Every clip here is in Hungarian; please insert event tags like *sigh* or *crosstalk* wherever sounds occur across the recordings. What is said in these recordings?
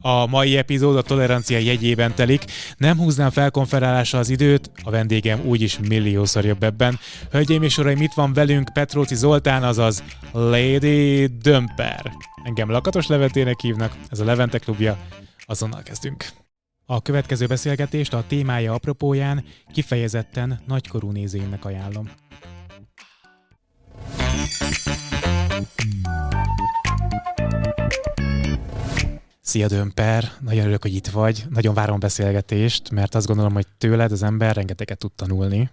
A mai epizód a tolerancia jegyében telik. Nem húznám fel konferálásra az időt, a vendégem úgyis milliószor jobb ebben. Hölgyeim és uraim, itt van velünk Petróci Zoltán, azaz Lady Dömper. Engem lakatos levetének hívnak, ez a Levente klubja. Azonnal kezdünk. A következő beszélgetést a témája apropóján kifejezetten nagykorú nézőimnek ajánlom. Szia Dömper, nagyon örülök, hogy itt vagy. Nagyon várom a beszélgetést, mert azt gondolom, hogy tőled az ember rengeteget tud tanulni.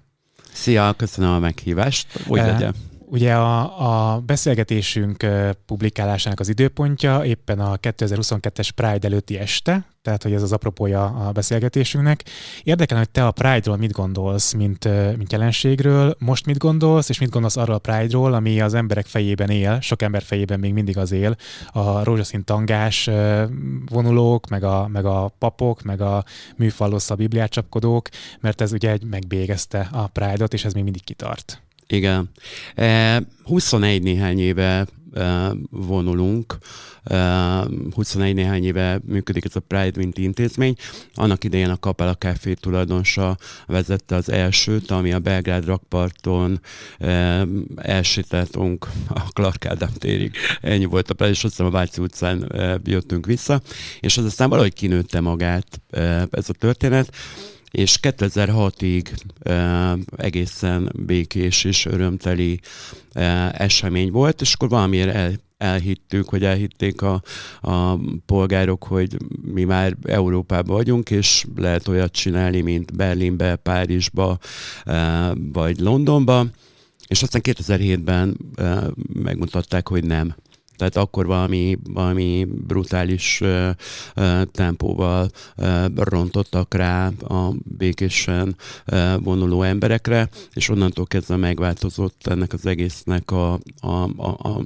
Szia, köszönöm a meghívást. Úgy uh, legyen. Ugye a, a beszélgetésünk publikálásának az időpontja éppen a 2022-es Pride előtti este, tehát hogy ez az apropója a beszélgetésünknek. Érdekel, hogy te a Pride-ról mit gondolsz, mint, mint jelenségről, most mit gondolsz, és mit gondolsz arról a Pride-ról, ami az emberek fejében él, sok ember fejében még mindig az él, a rózsaszín tangás vonulók, meg a, meg a papok, meg a műfallossza bibliácsapkodók, mert ez ugye egy megbégezte a Pride-ot, és ez még mindig kitart. Igen. 21 néhány éve vonulunk. 21 néhány éve működik ez a Pride Mint intézmény. Annak idején a Kapela Café tulajdonosa vezette az elsőt, ami a Belgrád rakparton elsétáltunk a Clark Ádám térig. Ennyi volt a Pride, és aztán a Váci utcán jöttünk vissza. És az aztán valahogy kinőtte magát ez a történet és 2006-ig uh, egészen békés és örömteli esemény volt, és akkor valamiért el, elhittük, hogy elhitték a, a polgárok, hogy mi már Európában vagyunk, és lehet olyat csinálni, mint Berlinbe, Párizsba, vagy Londonba, és aztán 2007-ben uh, megmutatták, hogy nem tehát akkor valami, valami brutális uh, uh, tempóval uh, rontottak rá a békésen uh, vonuló emberekre, és onnantól kezdve megváltozott ennek az egésznek a, a, a,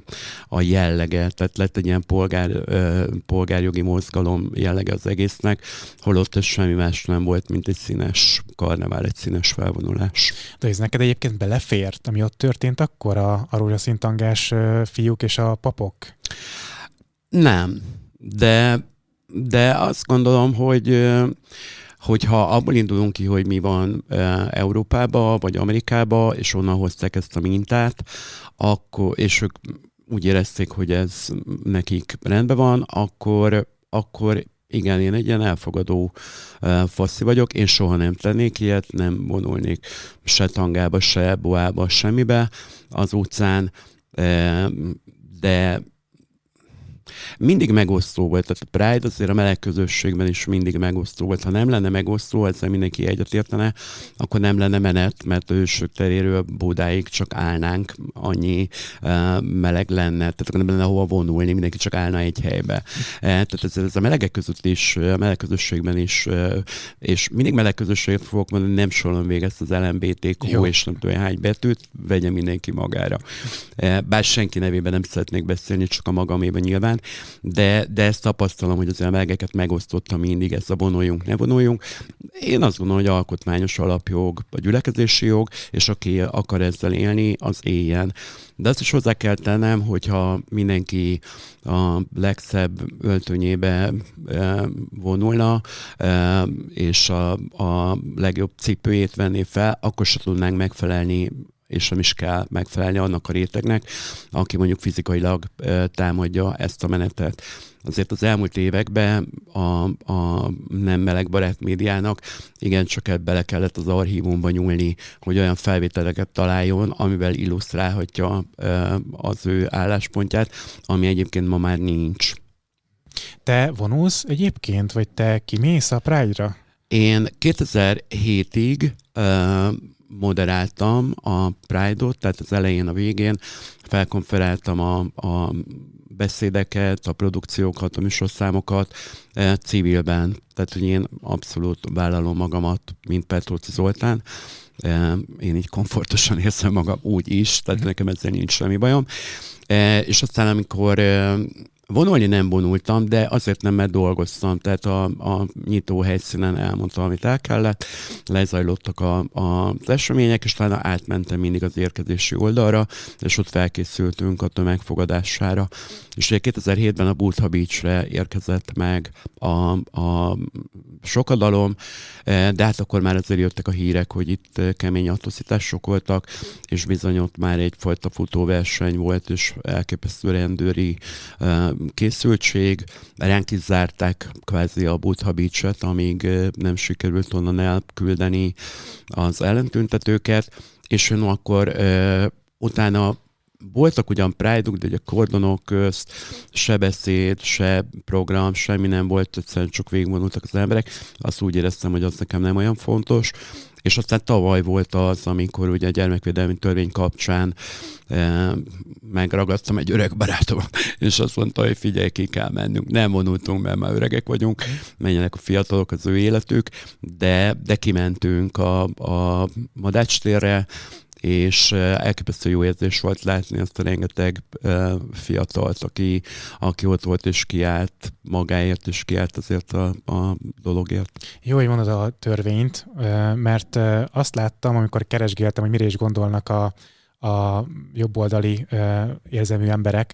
a jellege, tehát lett egy ilyen polgár, uh, polgárjogi mozgalom jellege az egésznek, holott ez semmi más nem volt, mint egy színes karnevál, egy színes felvonulás. De ez neked egyébként belefért, ami ott történt akkor a, a rózsaszintangás fiúk és a papok? Nem, de, de azt gondolom, hogy hogyha abból indulunk ki, hogy mi van Európába, vagy Amerikába, és onnan hozták ezt a mintát, akkor, és ők úgy érezték, hogy ez nekik rendben van, akkor, akkor igen, én egy ilyen elfogadó uh, faszi vagyok, én soha nem tennék ilyet, nem vonulnék se tangába, se boába, semmibe az utcán, de mindig megosztó volt, tehát a Pride azért a meleg közösségben is mindig megosztó volt. Ha nem lenne megosztó, ezzel mindenki egyetértene, akkor nem lenne menet, mert a hősök teréről Bódáig csak állnánk, annyi uh, meleg lenne, tehát akkor nem lenne hova vonulni, mindenki csak állna egy helybe. Uh, tehát ez, ez a melegek között is, a meleg közösségben is, uh, és mindig meleg közösséget fogok mondani, nem sorolom végig ezt az LMBTQ Jó. és nem tudom hány betűt, vegye mindenki magára. Uh, bár senki nevében nem szeretnék beszélni, csak a magamében nyilván, de, de ezt tapasztalom, hogy az emelgeket megosztotta mindig, ezt a vonuljunk, ne vonuljunk. Én azt gondolom, hogy alkotmányos alapjog, a gyülekezési jog, és aki akar ezzel élni, az éljen. De azt is hozzá kell tennem, hogyha mindenki a legszebb öltönyébe e, vonulna, e, és a, a legjobb cipőjét venné fel, akkor se tudnánk megfelelni és nem is kell megfelelni annak a rétegnek, aki mondjuk fizikailag támadja ezt a menetet. Azért az elmúlt években a, a nem melegbarát médiának igen csak ebbe bele kellett az archívumba nyúlni, hogy olyan felvételeket találjon, amivel illusztrálhatja az ő álláspontját, ami egyébként ma már nincs. Te vonulsz egyébként, vagy te kimész a Pride-ra? Én 2007-ig uh, moderáltam a Pride-ot, tehát az elején, a végén felkonferáltam a, a beszédeket, a produkciókat, a műsorszámokat e, civilben. Tehát, hogy én abszolút vállalom magamat, mint Petróci Zoltán. E, én így komfortosan érzem magam úgy is, tehát nekem ezzel nincs semmi bajom. E, és aztán, amikor e, Vonulni nem vonultam, de azért nem, mert dolgoztam. Tehát a, a nyitó helyszínen elmondtam, amit el kellett, lezajlottak a, a, az események, és talán átmentem mindig az érkezési oldalra, és ott felkészültünk a tömegfogadására. És ugye 2007-ben a Butha Beach-re érkezett meg a, a sokadalom, eh, de hát akkor már azért jöttek a hírek, hogy itt eh, kemény atrocitások voltak, és bizony ott már egyfajta futóverseny volt, és elképesztő rendőri eh, készültség. Ránk is zárták kvázi a Butha Beach-et, amíg nem sikerült onnan elküldeni az ellentüntetőket, és ön akkor utána voltak ugyan pride de ugye kordonok közt se beszéd, se program, semmi nem volt, egyszerűen csak végigvonultak az emberek. Azt úgy éreztem, hogy az nekem nem olyan fontos. És aztán tavaly volt az, amikor ugye a gyermekvédelmi törvény kapcsán e, megragadtam egy öreg barátom, *laughs* és azt mondta, hogy figyelj, ki kell mennünk. Nem vonultunk, mert már öregek vagyunk, menjenek a fiatalok, az ő életük, de, de kimentünk a, a Madács térre, és elképesztő jó érzés volt látni azt a rengeteg fiatalt, aki, aki ott volt és kiállt magáért, és kiállt azért a, a dologért. Jó, hogy mondod a törvényt, mert azt láttam, amikor keresgéltem, hogy mire is gondolnak a, a jobboldali érzelmű emberek,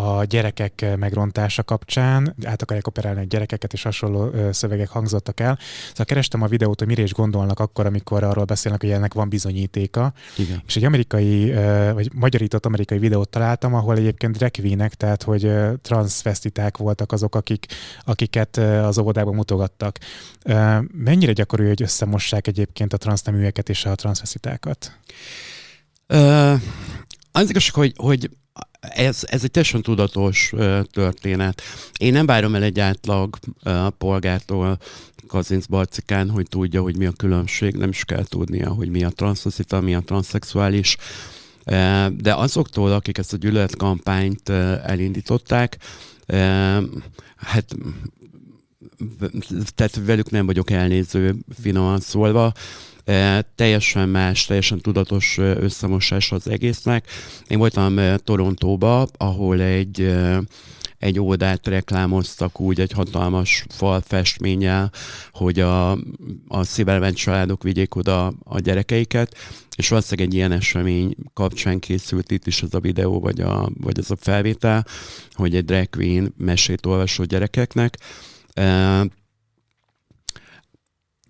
a gyerekek megrontása kapcsán, át akarják operálni a gyerekeket, és hasonló szövegek hangzottak el. Szóval kerestem a videót, hogy mire is gondolnak akkor, amikor arról beszélnek, hogy ennek van bizonyítéka. Igen. És egy amerikai, vagy magyarított amerikai videót találtam, ahol egyébként drag tehát hogy transvestiták voltak azok, akik, akiket az óvodában mutogattak. Mennyire gyakori, hogy összemossák egyébként a transzneműeket és a transvestitákat? Uh, az igazság, hogy, hogy ez, ez egy teljesen tudatos történet. Én nem várom el egy átlag uh, polgártól, Kazinc Barcikán, hogy tudja, hogy mi a különbség, nem is kell tudnia, hogy mi a transzocita, mi a transzexuális. De azoktól, akik ezt a gyűlöletkampányt elindították, hát tehát velük nem vagyok elnéző, finoman szólva teljesen más, teljesen tudatos összemosás az egésznek. Én voltam Torontóba, ahol egy egy oldalt reklámoztak úgy egy hatalmas fal festménnyel, hogy a, a szívelvent családok vigyék oda a gyerekeiket, és valószínűleg egy ilyen esemény kapcsán készült itt is az a videó, vagy, a, vagy az a felvétel, hogy egy drag queen mesét olvasó gyerekeknek.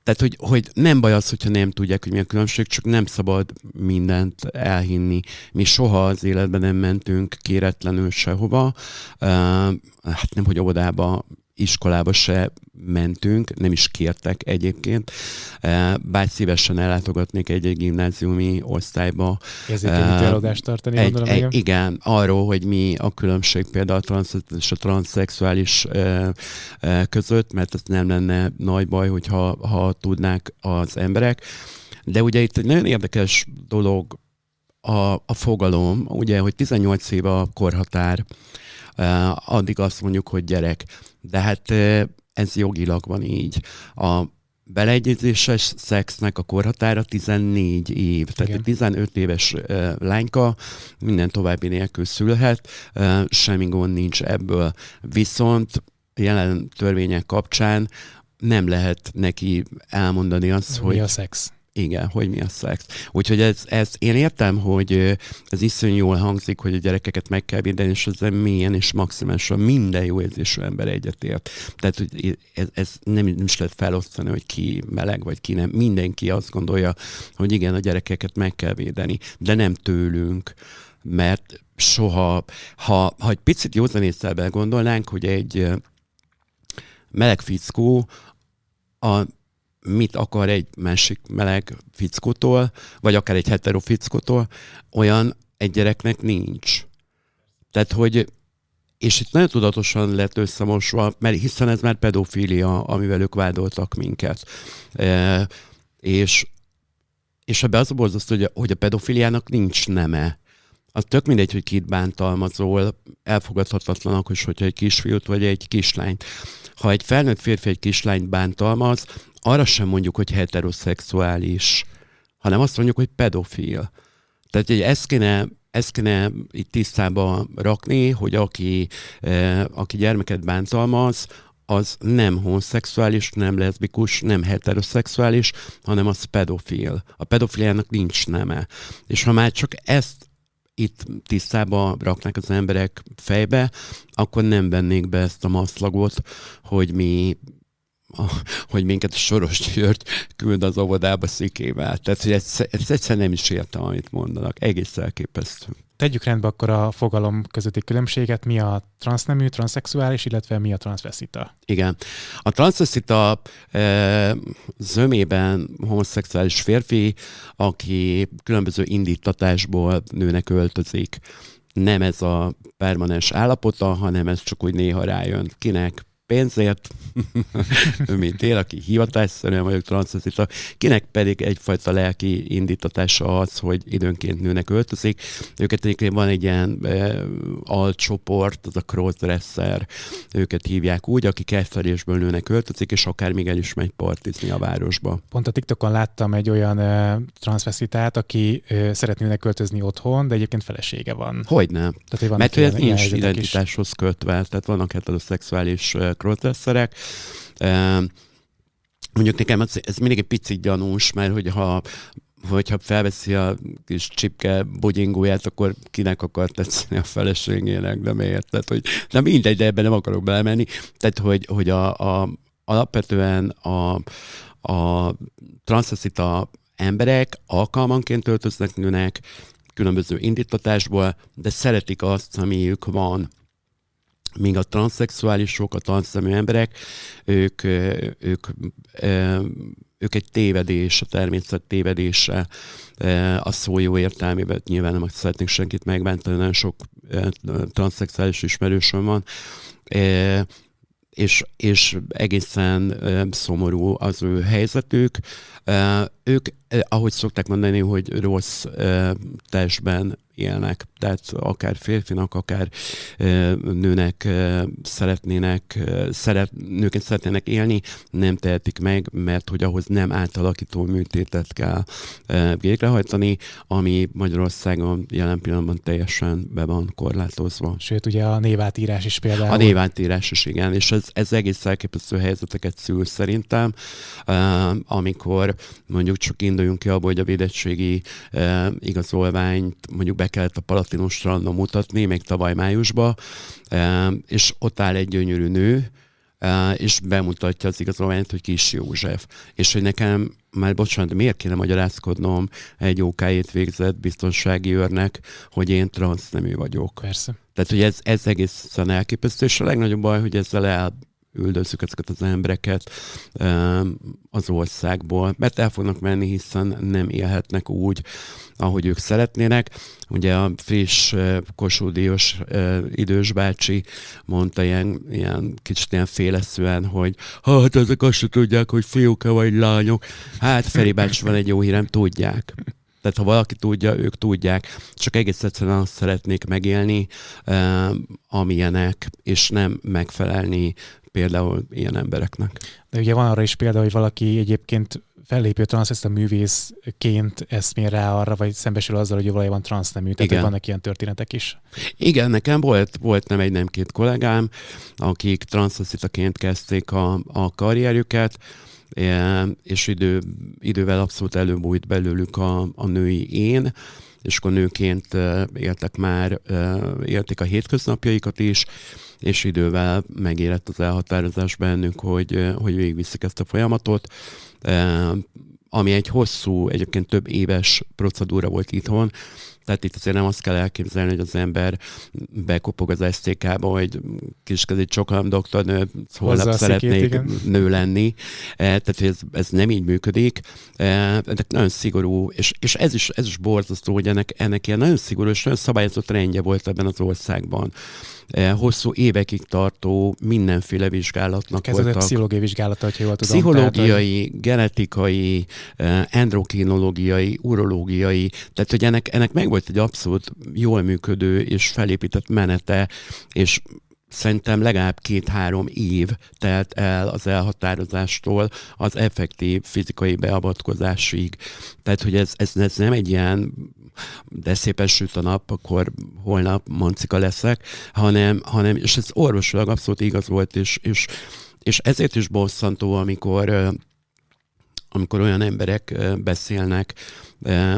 Tehát, hogy, hogy nem baj az, hogyha nem tudják, hogy mi a különbség, csak nem szabad mindent elhinni. Mi soha az életben nem mentünk kéretlenül sehova. Uh, hát nem, hogy óvodába iskolába se mentünk, nem is kértek egyébként, eh, bár szívesen ellátogatnék egy-egy gimnáziumi osztályba. Érzékeny előadást tartani, egy, gondolom, egy, igen. arról, hogy mi a különbség például a transz és a transzexuális eh, között, mert ez nem lenne nagy baj, hogyha ha tudnák az emberek. De ugye itt egy nagyon érdekes dolog a, a fogalom, ugye, hogy 18 év a korhatár, addig azt mondjuk, hogy gyerek. De hát ez jogilag van így. A beleegyezéses szexnek a korhatára 14 év. Tehát egy 15 éves uh, lányka minden további nélkül szülhet, uh, semmi gond nincs ebből. Viszont jelen törvények kapcsán nem lehet neki elmondani azt, Mi hogy... a szex? Igen, hogy mi a szex. Úgyhogy ez, ez, én értem, hogy ez iszonyú jól hangzik, hogy a gyerekeket meg kell védeni, és ezzel mélyen és maximálisan minden jó érzésű ember egyetért. Tehát, hogy ez, ez nem, nem is lehet felosztani, hogy ki meleg, vagy ki nem. Mindenki azt gondolja, hogy igen, a gyerekeket meg kell védeni, de nem tőlünk, mert soha, ha, ha egy picit józanésszel begondolnánk, hogy egy meleg fickó a mit akar egy másik meleg fickótól, vagy akár egy hetero fickótól, olyan egy gyereknek nincs. Tehát, hogy és itt nagyon tudatosan lett összemosva, mert hiszen ez már pedofília, amivel ők vádoltak minket. E, és, és ebbe az a borzasztó, hogy a, hogy a pedofiliának nincs neme. Az tök mindegy, hogy kit bántalmazol, elfogadhatatlanak, hogy hogyha egy kisfiút vagy egy kislányt. Ha egy felnőtt férfi egy kislányt bántalmaz, arra sem mondjuk, hogy heteroszexuális, hanem azt mondjuk, hogy pedofil. Tehát hogy ezt kéne ezt kéne itt tisztába rakni, hogy aki, aki gyermeket bántalmaz, az nem homoszexuális, nem leszbikus, nem heteroszexuális, hanem az pedofil. A pedofiliának nincs neme. És ha már csak ezt itt tisztába raknak az emberek fejbe, akkor nem vennék be ezt a maszlagot, hogy mi hogy minket a Soros György küld az óvodába szikével. Tehát, hogy ez, ez egyszer nem is értem, amit mondanak. Egész elképesztő. Tegyük rendbe akkor a fogalom közötti különbséget, mi a transznemű, transzexuális, illetve mi a transvestita. Igen. A transvestita e, zömében homoszexuális férfi, aki különböző indítatásból nőnek öltözik. Nem ez a permanens állapota, hanem ez csak úgy néha rájön. Kinek pénzért, *laughs* mint én, aki hivatásszerűen vagyok transzvestita, kinek pedig egyfajta lelki indítatása az, hogy időnként nőnek öltözik. Őket egyébként van egy ilyen e, alcsoport, az a crossdresser, őket hívják úgy, akik elfelésből nőnek öltözik, és akár még el is megy partizni a városba. Pont a TikTokon láttam egy olyan e, transvestitát, aki e, szeretne költözni otthon, de egyébként felesége van. Hogy nem? Tehát, hogy Mert hogy ez nincs identitáshoz is. kötve, tehát vannak heteroszexuális crossdresserek. Mondjuk nekem ez, ez mindig egy picit gyanús, mert hogyha hogyha felveszi a kis csipke bugyingóját, akkor kinek akar tetszeni a feleségének, de miért? Tehát, hogy, de mindegy, de ebben nem akarok belemenni. Tehát, hogy, hogy a, a, alapvetően a, a transzeszita emberek alkalmanként öltöznek nőnek, különböző indítatásból, de szeretik azt, amiük van míg a transzexuálisok, a transznemű emberek, ők, ők, ők egy tévedés, a természet tévedése, a szó jó értelmében, nyilván nem szeretnék senkit megbántani, nagyon sok transzexuális ismerősöm van, és, és egészen szomorú az ő helyzetük. Ők, ahogy szokták mondani, hogy rossz testben élnek. Tehát akár férfinak, akár nőnek szeretnének, szeret, nőként szeretnének élni, nem tehetik meg, mert hogy ahhoz nem átalakító műtétet kell végrehajtani, ami Magyarországon jelen pillanatban teljesen be van korlátozva. Sőt, ugye a névátírás is például. A névátírás is, igen, és ez, ez egész elképesztő helyzeteket szül szerintem, amikor mondjuk csak induljunk ki abból, hogy a védettségi igazolványt mondjuk be kellett a Palatinos strandon mutatni, még tavaly májusban, és ott áll egy gyönyörű nő, és bemutatja az igazolványt, hogy Kis József. És hogy nekem, már bocsánat, miért kéne magyarázkodnom egy OK-ét végzett biztonsági őrnek, hogy én transznemű vagyok. Persze. Tehát, hogy ez, ez egészen elképesztő, és a legnagyobb baj, hogy ezzel el üldözzük ezeket az embereket az országból, mert el fognak menni, hiszen nem élhetnek úgy, ahogy ők szeretnének. Ugye a friss kosúdiós idős bácsi mondta ilyen, ilyen kicsit ilyen féleszűen, hogy hát ezek azt se tudják, hogy fiúk-e vagy lányok. Hát Feri bácsi van egy jó hírem, tudják. Tehát ha valaki tudja, ők tudják, csak egész egyszerűen azt szeretnék megélni, amilyenek, és nem megfelelni például ilyen embereknek. De ugye van arra is példa, hogy valaki egyébként fellépő a művészként eszmél rá arra, vagy szembesül azzal, hogy valójában transznemű. Tehát Igen. vannak ilyen történetek is. Igen, nekem volt, volt nem egy, nem két kollégám, akik transzeszitaként kezdték a, a karrierjüket, és idő, idővel abszolút előbújt belőlük a, a női én, és akkor nőként éltek már, élték a hétköznapjaikat is, és idővel megérett az elhatározás bennünk, hogy, hogy végigviszik ezt a folyamatot ami egy hosszú, egyébként több éves procedúra volt itthon, tehát itt azért nem azt kell elképzelni, hogy az ember bekopog az SZTK-ba, hogy kiskezi csokolom doktornő, holnap szeretnék nő lenni. Tehát hogy ez, ez nem így működik. Ennek nagyon szigorú, és, és ez, is, ez is borzasztó, hogy ennek, ennek ilyen nagyon szigorú és nagyon szabályozott rendje volt ebben az országban. Eh, hosszú évekig tartó mindenféle vizsgálatnak Ez voltak. Ez pszichológiai vizsgálata, hogyha jól tudom. Pszichológiai, tehát, hogy... genetikai, eh, endokrinológiai, urológiai, tehát hogy ennek, ennek meg volt egy abszolút jól működő és felépített menete, és szerintem legalább két-három év telt el az elhatározástól az effektív fizikai beavatkozásig. Tehát, hogy ez, ez, ez nem egy ilyen de szépen süt a nap, akkor holnap mancika leszek, hanem, hanem és ez orvosilag abszolút igaz volt, és, és, és ezért is bosszantó, amikor amikor olyan emberek beszélnek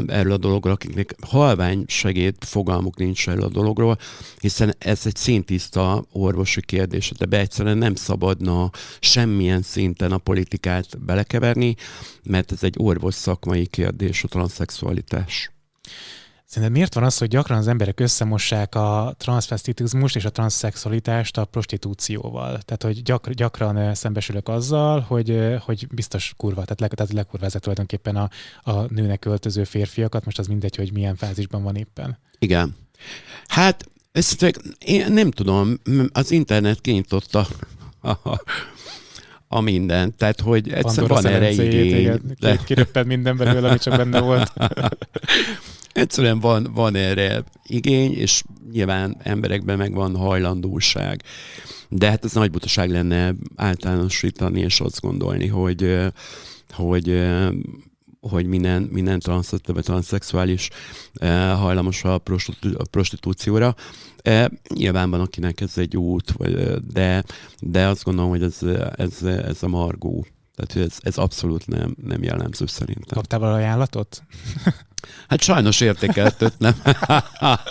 erről a dologról, akiknek halvány segéd fogalmuk nincs erről a dologról, hiszen ez egy szintiszta orvosi kérdés, de be egyszerűen nem szabadna semmilyen szinten a politikát belekeverni, mert ez egy orvos szakmai kérdés, a transzexualitás. Szerinted miért van az, hogy gyakran az emberek összemossák a transvestitizmust és a transzexualitást a prostitúcióval? Tehát, hogy gyak, gyakran szembesülök azzal, hogy, hogy biztos kurva, tehát, le, tehát lekurvázza tulajdonképpen a, a nőnek öltöző férfiakat, most az mindegy, hogy milyen fázisban van éppen. Igen. Hát, ezt én nem tudom, az internet kinyitotta a, a minden. Tehát, hogy egyszerűen van erre igény. De... Kiröpped minden belőle, ami csak benne volt. *laughs* Egyszerűen van, van erre igény, és nyilván emberekben meg van hajlandóság. De hát ez nagy butaság lenne általánosítani, és azt gondolni, hogy, hogy hogy minden, minden transz, transzexuális hajlamos a, prostitúcióra. Nyilván van, akinek ez egy út, vagy, de, de azt gondolom, hogy ez, ez, ez a margó. Tehát ez, ez abszolút nem, nem jellemző szerintem. Kaptál ajánlatot? *laughs* Hát sajnos értékeltött, nem?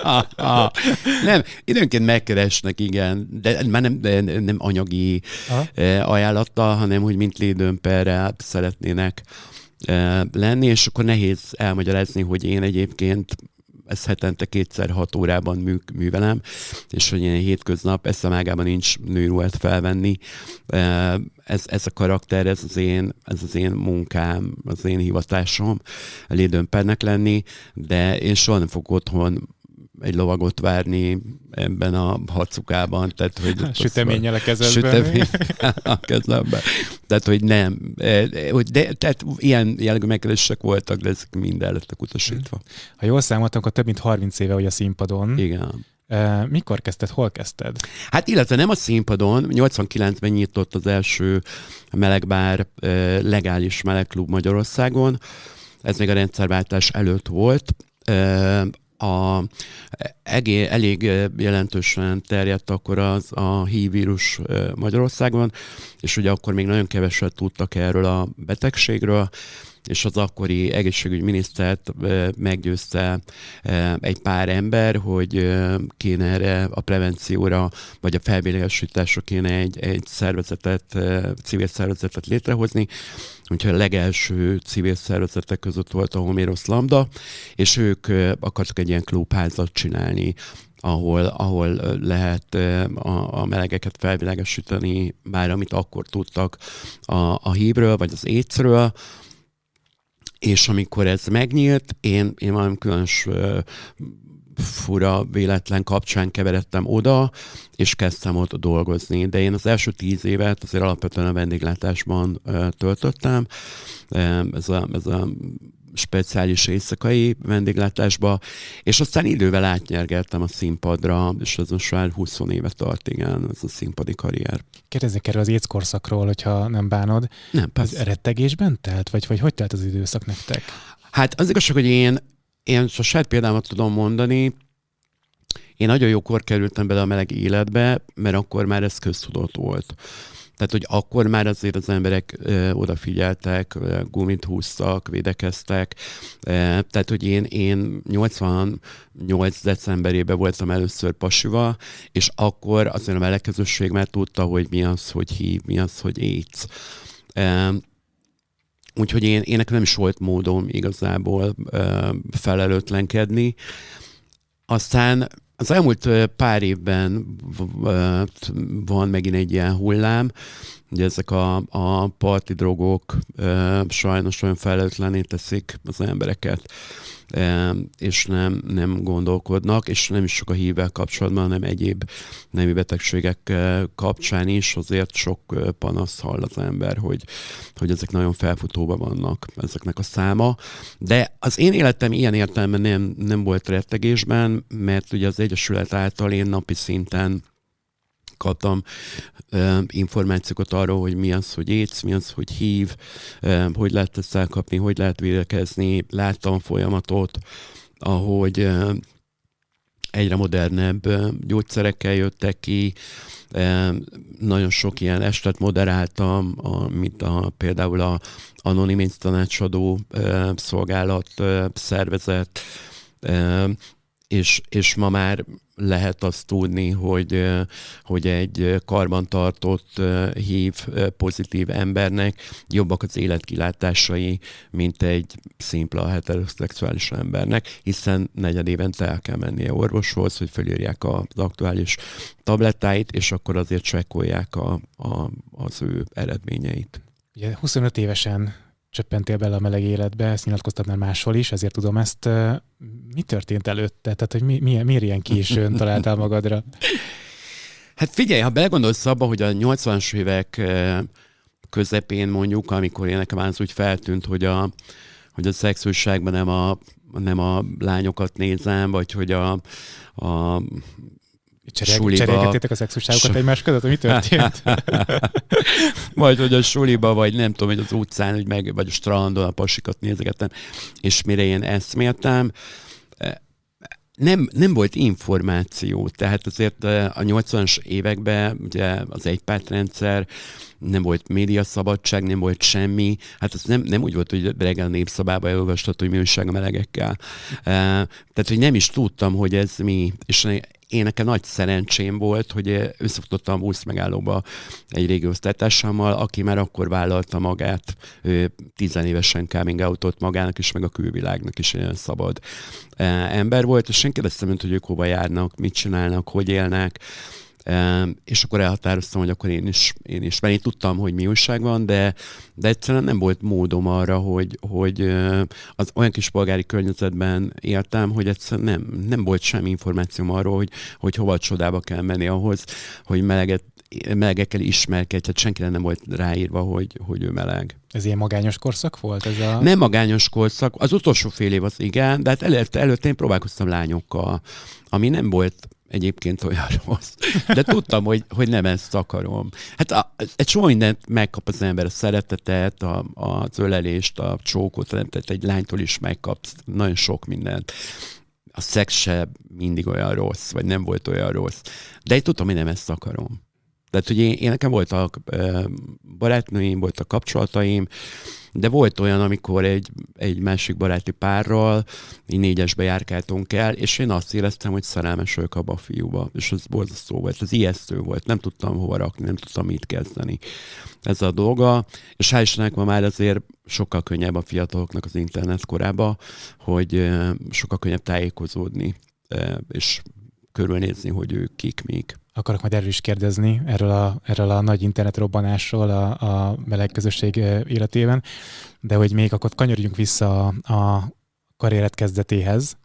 *laughs* nem, időnként megkeresnek, igen, de már nem, de nem anyagi Aha. Eh, ajánlattal, hanem hogy mint lédőmperre szeretnének eh, lenni, és akkor nehéz elmagyarázni, hogy én egyébként ezt hetente kétszer hat órában mű, művelem, és hogy ilyen hétköznap eszemágában nincs nőruhát felvenni. Ez, ez a karakter, ez az, én, ez az én munkám, az én hivatásom, lédőmpernek lenni, de én soha nem fogok otthon egy lovagot várni ebben a hacukában. Tehát, hogy Süteménnyel a kezedben. Sütemény a kezemben. Tehát, hogy nem. E, e, hogy de, tehát ilyen jellegű megkeresések voltak, de ezek mind el lettek utasítva. Ha jól számoltam, akkor több mint 30 éve vagy a színpadon. Igen. E, mikor kezdted, hol kezdted? Hát illetve nem a színpadon, 89-ben nyitott az első melegbár, legális melegklub Magyarországon. Ez még a rendszerváltás előtt volt a, egé, elég jelentősen terjedt akkor az a HIV vírus Magyarországon, és ugye akkor még nagyon keveset tudtak erről a betegségről, és az akkori egészségügyminisztert meggyőzte egy pár ember, hogy kéne erre a prevencióra, vagy a felvilágosításra kéne egy, egy szervezetet, civil szervezetet létrehozni, úgyhogy a legelső civil szervezetek között volt a Homérosz Lambda, és ők akartak egy ilyen klubházat csinálni, ahol, ahol lehet a, a melegeket felvilágosítani, már amit akkor tudtak a, a hívről, vagy az écről, és amikor ez megnyílt, én, én valami különös fura véletlen kapcsán keveredtem oda, és kezdtem ott dolgozni. De én az első tíz évet azért alapvetően a vendéglátásban töltöttem. Ez a, ez a speciális éjszakai vendéglátásba, és aztán idővel átnyergeltem a színpadra, és ez most már 20 éve tart, igen, ez a színpadi karrier. Kérdezni kell az éjszkorszakról, hogyha nem bánod. Nem, persze. Ez rettegésben telt, vagy, vagy hogy telt az időszak nektek? Hát az igazság, hogy én, én a saját példámat tudom mondani, én nagyon jókor kerültem bele a meleg életbe, mert akkor már ez köztudott volt. Tehát, hogy akkor már azért az emberek ö, odafigyeltek, ö, gumit húztak, védekeztek. E, tehát, hogy én, én 88 decemberében voltam először pasival, és akkor azért a melegkezőség már tudta, hogy mi az, hogy hív, mi az, hogy AIDS. E, úgyhogy én, én nekem nem is volt módom igazából ö, felelőtlenkedni. Aztán az elmúlt pár évben van megint egy ilyen hullám, Ugye ezek a, a parti drogok sajnos olyan felelőtlené teszik az embereket és nem, nem gondolkodnak, és nem is csak a hívvel kapcsolatban, hanem egyéb nemi betegségek kapcsán is azért sok panasz hall az ember, hogy, hogy ezek nagyon felfutóban vannak, ezeknek a száma. De az én életem ilyen értelemben nem, nem volt rettegésben, mert ugye az Egyesület által én napi szinten kaptam uh, információkat arról, hogy mi az, hogy étsz, mi az, hogy hív, uh, hogy lehet ezt elkapni, hogy lehet védekezni. Láttam folyamatot, ahogy uh, egyre modernebb gyógyszerekkel jöttek ki, nagyon sok ilyen estet moderáltam, mint a, például a Anonim tanácsadó szolgálat szervezet, és, és ma már lehet azt tudni, hogy, hogy egy karbantartott hív pozitív embernek jobbak az életkilátásai, mint egy szimpla heteroszexuális embernek, hiszen negyed évente el kell mennie orvoshoz, hogy felírják az aktuális tablettáit, és akkor azért csekkolják a, a, az ő eredményeit. Ugye 25 évesen csöppentél bele a meleg életbe, ezt nyilatkoztad már máshol is, ezért tudom ezt. Mi történt előtte? Tehát, hogy mi, mi, miért ilyen későn találtál magadra? *laughs* Hát figyelj, ha belegondolsz abba, hogy a 80-as évek közepén mondjuk, amikor én nekem az úgy feltűnt, hogy a, hogy a szexuálságban nem a, nem a lányokat nézem, vagy hogy a, a Cserélg, Cserélgetétek a szexuságokat so... egymás között? Mi történt? *laughs* vagy hogy a suliba, vagy nem tudom, hogy az utcán, hogy meg, vagy a strandon a pasikat nézegettem, és mire én eszméltem, nem, nem volt információ, tehát azért a 80-as években ugye az egypártrendszer, nem volt médiaszabadság, nem volt semmi. Hát az nem, nem úgy volt, hogy reggel népszabába elolvastad, hogy mi újság a melegekkel. Tehát, hogy nem is tudtam, hogy ez mi. És én nekem nagy szerencsém volt, hogy összefutottam busz megállóba egy régi osztálytársammal, aki már akkor vállalta magát, tizenévesen coming outot magának is, meg a külvilágnak is olyan szabad ember volt, és én kérdeztem hogy ők hova járnak, mit csinálnak, hogy élnek, és akkor elhatároztam, hogy akkor én is, én is, mert én tudtam, hogy mi újság van, de, de egyszerűen nem volt módom arra, hogy, hogy az olyan kis polgári környezetben éltem, hogy egyszerűen nem, nem volt semmi információm arról, hogy, hogy hova csodába kell menni ahhoz, hogy meleget melegekkel ismerkedj, tehát senkire nem volt ráírva, hogy, hogy ő meleg. Ez ilyen magányos korszak volt? Ez a... Nem magányos korszak, az utolsó fél év az igen, de hát előtte, előtte én próbálkoztam lányokkal, ami nem volt egyébként olyan *laughs* rossz. De tudtam, hogy, hogy nem ezt akarom. Hát a, egy csomó mindent megkap az ember, a szeretetet, a, az ölelést, a csókot, tehát egy lánytól is megkapsz nagyon sok mindent. A szex se mindig olyan rossz, vagy nem volt olyan rossz. De én tudtam, hogy nem ezt akarom. Tehát, hogy én, én nekem voltak barátnőim, voltak kapcsolataim, de volt olyan, amikor egy, egy másik baráti párral így négyesbe járkáltunk el, és én azt éreztem, hogy szerelmes vagyok abba a fiúba, és ez borzasztó volt, ez ijesztő volt, nem tudtam hova rakni, nem tudtam mit kezdeni. Ez a dolga, és hál' Istennek ma már azért sokkal könnyebb a fiataloknak az internet korába, hogy sokkal könnyebb tájékozódni, és körülnézni, hogy ők kik, mik. Akarok majd erről is kérdezni, erről a, erről a nagy internetrobbanásról a, a meleg közösség életében, de hogy még akkor kanyarodjunk vissza a, a karrieret kezdetéhez.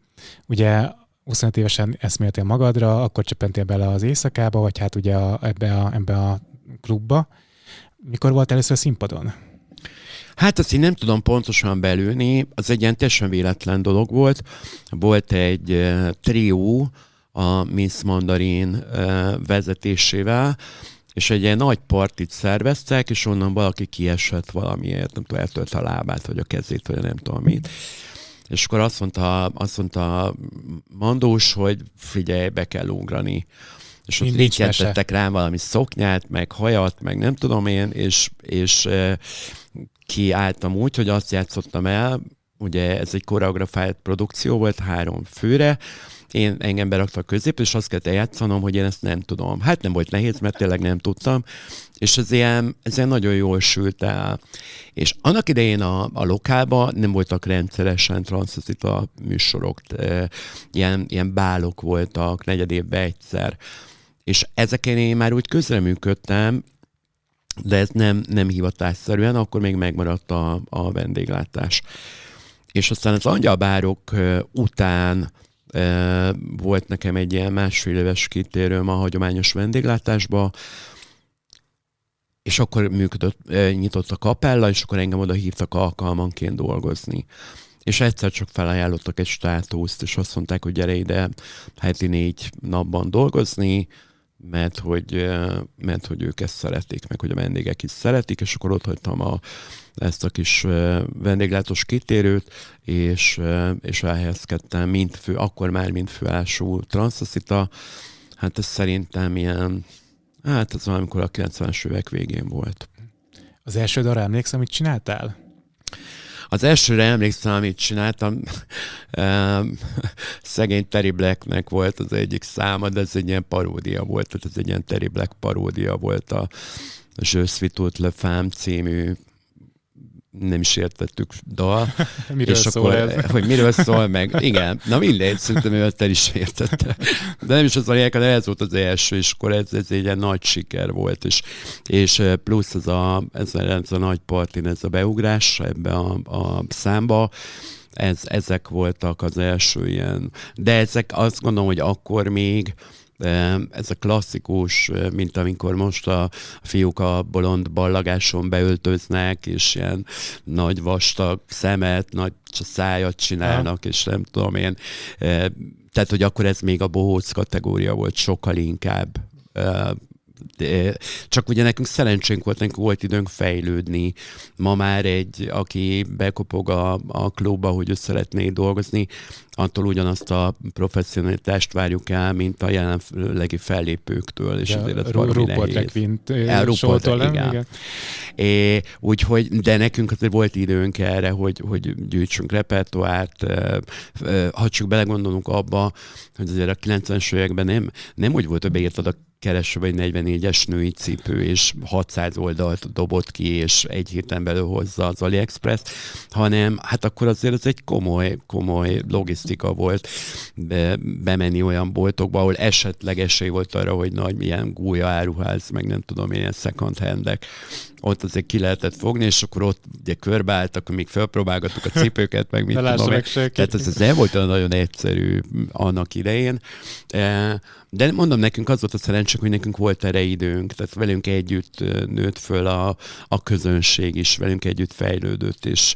Ugye 25 évesen eszméltél magadra, akkor csöppentél bele az éjszakába, vagy hát ugye a, ebbe, a, ebbe a klubba. Mikor volt először a színpadon? Hát azt én nem tudom pontosan belülni, az egy ilyen teljesen véletlen dolog volt. Volt egy trió, a Miss Mandarin vezetésével, és egy ilyen nagy partit szerveztek, és onnan valaki kiesett valamiért, nem tudom, eltölt a lábát, vagy a kezét, vagy nem tudom mit. És akkor azt mondta, azt mondta Mandós, hogy figyelj, be kell ugrani. És ott linkeltettek rám valami szoknyát, meg hajat, meg nem tudom én, és, és kiálltam úgy, hogy azt játszottam el, ugye ez egy koreografált produkció volt három főre, én engem beraktak közép, és azt kellett eljátszanom, hogy én ezt nem tudom. Hát nem volt nehéz, mert tényleg nem tudtam, és ez ilyen, ez ilyen nagyon jól sült el. És annak idején a, a lokálban nem voltak rendszeresen transzocita műsorok, ilyen, ilyen bálok voltak negyed évben egyszer. És ezeken én már úgy közreműködtem, de ez nem, nem hivatásszerűen, akkor még megmaradt a, a vendéglátás. És aztán az angyalbárok után volt nekem egy ilyen másfél éves kitérőm a hagyományos vendéglátásba, és akkor működött, nyitott a kapella, és akkor engem oda hívtak alkalmanként dolgozni. És egyszer csak felajánlottak egy státuszt, és azt mondták, hogy gyere ide heti négy napban dolgozni, mert hogy, mert hogy ők ezt szeretik, meg hogy a vendégek is szeretik, és akkor ott hagytam a, ezt a kis vendéglátós kitérőt, és, és elhelyezkedtem, mint fő, akkor már mint főállású transzaszita. Hát ez szerintem ilyen, hát ez valamikor a 90-es évek végén volt. Az első arra emlékszem, mit csináltál? Az elsőre emlékszem, amit csináltam, *laughs* szegény Terry Blacknek volt az egyik száma, de ez egy ilyen paródia volt, tehát ez egy ilyen Terry Black paródia volt a Je suis toute le femme című nem is értettük dal. *laughs* miről és szól akkor, ez? Hogy miről szól meg. Igen, na mindegy, szerintem ő el is értette. De nem is az a lényeg, de ez volt az első, és akkor ez, ez egy ilyen nagy siker volt, és, és plusz ez a, ez, a, ez a nagy partin, ez a beugrás ebbe a, a számba, ez, ezek voltak az első ilyen, de ezek azt gondolom, hogy akkor még ez a klasszikus, mint amikor most a fiúk a bolond ballagáson beöltöznek, és ilyen nagy vastag szemet, nagy szájat csinálnak, ha. és nem tudom én. Tehát, hogy akkor ez még a bohóc kategória volt sokkal inkább csak ugye nekünk szerencsénk volt, nekünk volt időnk fejlődni. Ma már egy, aki bekopog a, a klubba, hogy ő szeretné dolgozni, attól ugyanazt a professzionalitást várjuk el, mint a jelenlegi fellépőktől, és ja, azért ez valami nehéz. igen. igen. É, úgyhogy, de nekünk azért volt időnk erre, hogy, hogy gyűjtsünk repertoárt, ha csak belegondolunk abba, hogy azért a 90-es években nem, nem úgy volt, hogy beírtad a keresve egy 44-es női cipő, és 600 oldalt dobott ki, és egy héten belül hozza az AliExpress, hanem hát akkor azért ez egy komoly, komoly logisztika volt be, bemenni olyan boltokba, ahol esetleg esély volt arra, hogy nagy milyen gúja áruház, meg nem tudom, milyen second handek ott azért ki lehetett fogni, és akkor ott ugye körbeálltak, amíg felpróbálgattuk a cipőket, meg mit tudom. Meg tehát ez, ez nem volt olyan nagyon egyszerű annak idején. De mondom, nekünk az volt a szerencsénk, hogy nekünk volt erre időnk, tehát velünk együtt nőtt föl a, a közönség is, velünk együtt fejlődött, és,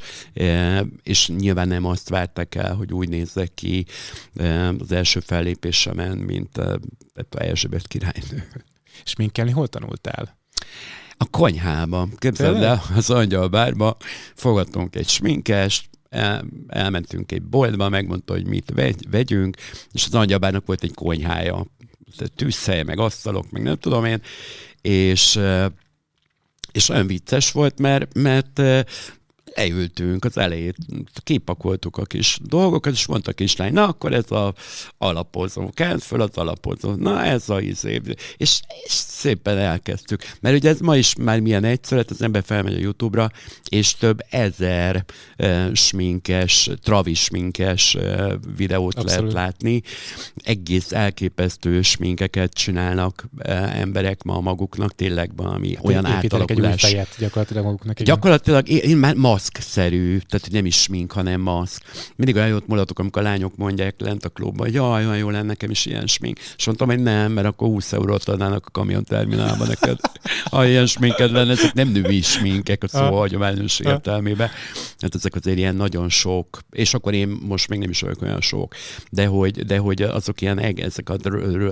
és nyilván nem azt várták el, hogy úgy nézzek ki az első fellépésemen, mint a, Erzsébet királynő. És minkelni hol tanultál? A konyhába. Képzeld el, az angyalbárba fogadtunk egy sminkest, el, elmentünk egy boltba, megmondta, hogy mit vegy, vegyünk, és az angyalbárnak volt egy konyhája. Tűzhely, meg asztalok, meg nem tudom én, és és olyan vicces volt, mert, mert leültünk az elejét, kipakoltuk a kis dolgokat, és mondta a kislány, na akkor ez a alapozó, kelt föl az alapozó, na ez a izé, és, és szépen elkezdtük. Mert ugye ez ma is már milyen egyszerű, hát az ember felmegy a Youtube-ra, és több ezer uh, sminkes, travis sminkes uh, videót Abszolút. lehet látni. Egész elképesztő sminkeket csinálnak uh, emberek ma maguknak, tényleg valami hát olyan átalakulás. Egy fejet gyakorlatilag maguknak. Igen. Gyakorlatilag én, én már maszkszerű, tehát nem is smink, hanem maszk. Mindig olyan jót mulatok, amikor a lányok mondják lent a klubban, hogy jaj, olyan jó lenne nekem is ilyen smink. És mondtam, hogy nem, mert akkor 20 eurót adnának a kamionterminálba neked. Ha ilyen sminked lenne, ezek nem női sminkek a szó a hagyományos értelmében. Hát ezek azért ilyen nagyon sok, és akkor én most még nem is vagyok olyan sok, de hogy, de hogy azok ilyen, ezek a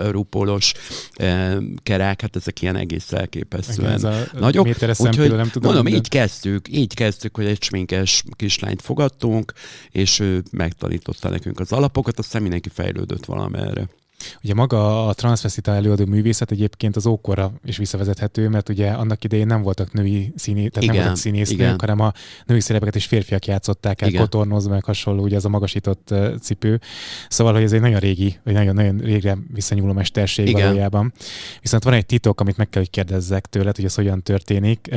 rupolos eh, kerák, hát ezek ilyen egész elképesztően nagyok. Úgyhogy nem tudom, mondom, így kezdtük, így kezdtük, hogy egy sminkes kislányt fogadtunk, és ő megtanította nekünk az alapokat, aztán mindenki fejlődött valamerre. Ugye maga a transvestita előadó művészet egyébként az ókorra is visszavezethető, mert ugye annak idején nem voltak női színé, tehát igen, nem voltak színésznők, hanem a női szerepeket is férfiak játszották el, kotornozva, meg hasonló, ugye ez a magasított cipő. Szóval, hogy ez egy nagyon régi, vagy nagyon-nagyon régre visszanyúló mesterség igen. valójában. Viszont van egy titok, amit meg kell, hogy kérdezzek tőled, hogy ez hogyan történik.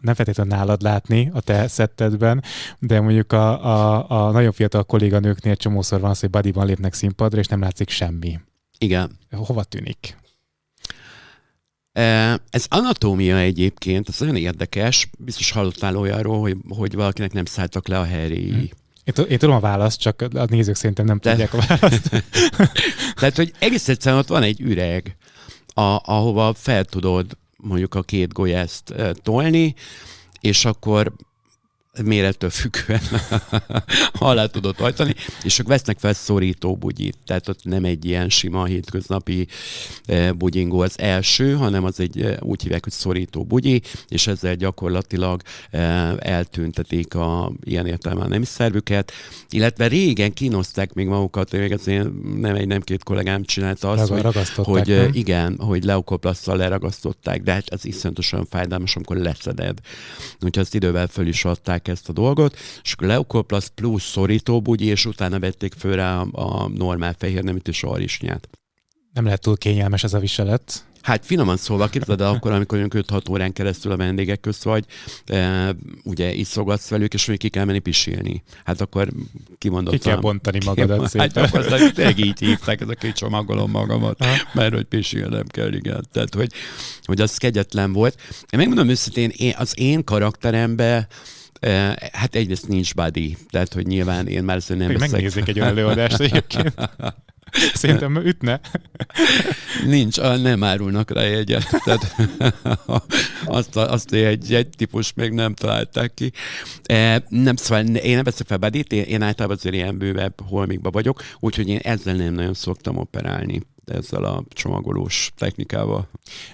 Nem feltétlenül nálad látni a te szettedben, de mondjuk a, a, a nagyon fiatal kolléganőknél csomószor van az, hogy bodyban lépnek színpadra, és nem látszik semmi. Igen. Hova tűnik? Ez anatómia egyébként, ez nagyon érdekes. Biztos hallottál olyanról, hogy, hogy valakinek nem szálltak le a helyréi. Hm. Én, én tudom a választ, csak a nézők szerintem nem De... tudják a választ. *laughs* *laughs* Tehát, hogy egész egyszerűen ott van egy üreg, a, ahova fel tudod mondjuk a két golyászt tolni, és akkor mérettől függően *laughs* alá tudott hajtani, és ők vesznek fel szorító bugyit, tehát ott nem egy ilyen sima hétköznapi eh, bugyingó az első, hanem az egy eh, úgy hívják, hogy szorító bugyi, és ezzel gyakorlatilag eh, eltüntetik a ilyen értelemben nem szervüket, illetve régen kínozták még magukat, még azért nem egy, nem két kollégám csinálta azt, Raga, hogy, hogy nem? igen, hogy leokoplasztal leragasztották, de hát az iszonyatosan fájdalmas, amikor leszeded. Úgyhogy azt idővel föl is adták ezt a dolgot, és akkor leukoplasz plusz szorítóbugyi, és utána vették föl rá a, a normál fehér neműtő sarisnyát. Nem lehet túl kényelmes ez a viselet. Hát finoman szólva, képzeld de akkor, amikor 5-6 órán keresztül a vendégek közt vagy, e, ugye iszogatsz velük, és még ki kell menni pisilni. Hát akkor kimondottan... Ki kell bontani magadat ki, szépen. Hát akkor tényleg így hívták, ezek így csomagolom magamat, mert hogy pisilnem kell, igen. Tehát, hogy, hogy az kegyetlen volt. Én megmondom őszintén, én, az én karakteremben Hát egyrészt nincs body, tehát hogy nyilván én már nem Még megnézzük egy előadást egyébként. Szerintem ütne. Nincs, nem árulnak rá jegyet. Tehát *laughs* azt, azt egy, egy típus még nem találták ki. Nem, szóval én nem veszek fel bedét, én, én általában azért ilyen bővebb holmikba vagyok, úgyhogy én ezzel nem nagyon szoktam operálni ezzel a csomagolós technikával.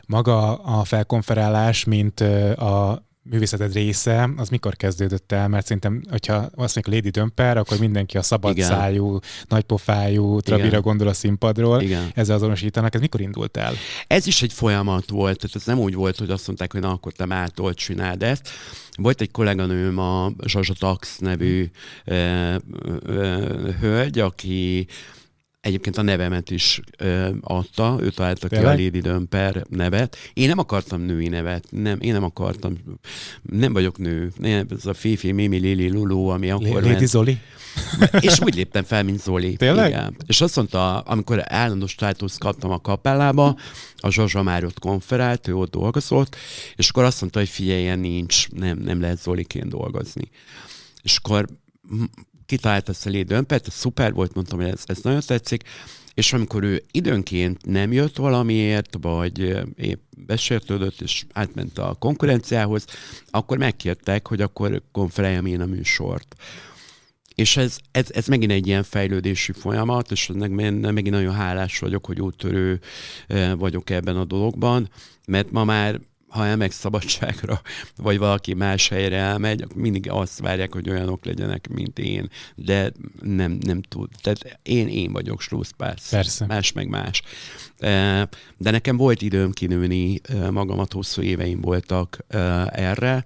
Maga a felkonferálás, mint a művészeted része, az mikor kezdődött el? Mert szerintem, hogyha azt mondjuk Lady Dömper, akkor mindenki a szabad Igen. szájú, nagypofájú Trabira Igen. gondol a színpadról. Igen. Ezzel azonosítanak. Ez mikor indult el? Ez is egy folyamat volt. Tehát ez nem úgy volt, hogy azt mondták, hogy na, akkor te mától csináld ezt. Volt egy kolléganőm, a Zsazsa Tax nevű ö, ö, hölgy, aki Egyébként a nevemet is ö, adta, ő találta ki a Lady Dömper nevet. Én nem akartam női nevet, nem, én nem akartam, nem vagyok nő. Nem, ez a Fifi, Mimi, Lili, Lulu, ami akkor Lady ment. Zoli? *laughs* És úgy léptem fel, mint Zoli. Tényleg? Igen. És azt mondta, amikor állandó státuszt kaptam a kapellába, a Zsazsa már ott konferált, ő ott dolgozott, és akkor azt mondta, hogy figyelj, ilyen nincs, nem, nem lehet Zoliként dolgozni. És akkor kitalált ezt a lédőmpet, ez szuper volt, mondtam, hogy ez, ez nagyon tetszik, és amikor ő időnként nem jött valamiért, vagy épp besértődött, és átment a konkurenciához, akkor megkértek, hogy akkor konferáljem én a műsort. És ez, ez, ez megint egy ilyen fejlődési folyamat, és megint nagyon hálás vagyok, hogy úttörő vagyok ebben a dologban, mert ma már ha elmegy szabadságra, vagy valaki más helyre elmegy, akkor mindig azt várják, hogy olyanok legyenek, mint én, de nem, nem tud. Tehát én, én vagyok Slusszpárc. Persze. Más meg más. De nekem volt időm kinőni magamat, hosszú éveim voltak erre,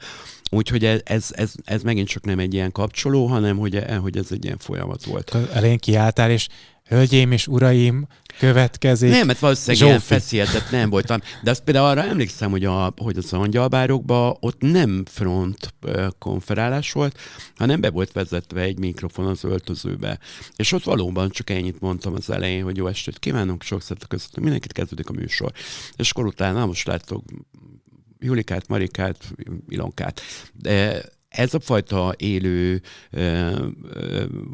Úgyhogy ez, ez, ez, ez megint csak nem egy ilyen kapcsoló, hanem hogy, hogy ez egy ilyen folyamat volt. Elején kiálltál, és hölgyeim és uraim, következik. Nem, mert valószínűleg Zsófi. ilyen feszéltet nem voltam. De azt például arra emlékszem, hogy, a, hogy az angyalbárokban ott nem front konferálás volt, hanem be volt vezetve egy mikrofon az öltözőbe. És ott valóban csak ennyit mondtam az elején, hogy jó estét kívánok, sok szeretek mindenkit kezdődik a műsor. És akkor utána most láttok Julikát, Marikát, Ilonkát. De ez a fajta élő,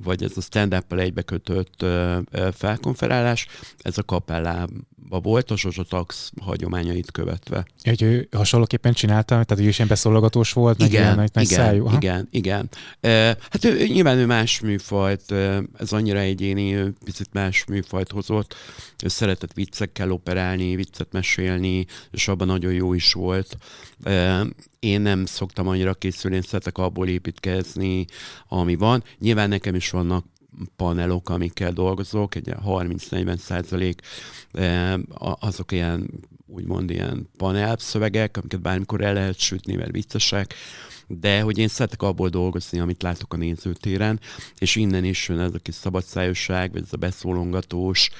vagy ez a stand-up-pel egybekötött felkonferálás, ez a kapellában volt, a Zsozsa Tax hagyományait követve. Hogy ő hasonlóképpen csinálta, tehát ő is ilyen beszólogatós volt, igen, meg ilyen nagy, nagy igen, szájú. Aha. Igen, igen. Hát ő, nyilván ő más műfajt, ez annyira egyéni, ő picit más műfajt hozott. Ő szeretett viccekkel operálni, viccet mesélni, és abban nagyon jó is volt én nem szoktam annyira készülni, én szeretek abból építkezni, ami van. Nyilván nekem is vannak panelok, amikkel dolgozok, egy 30-40 százalék, azok ilyen úgymond ilyen panel szövegek, amiket bármikor el lehet sütni, mert viccesek, de hogy én szeretek abból dolgozni, amit látok a nézőtéren, és innen is jön ez a kis szabadszájosság, vagy ez a beszólongatós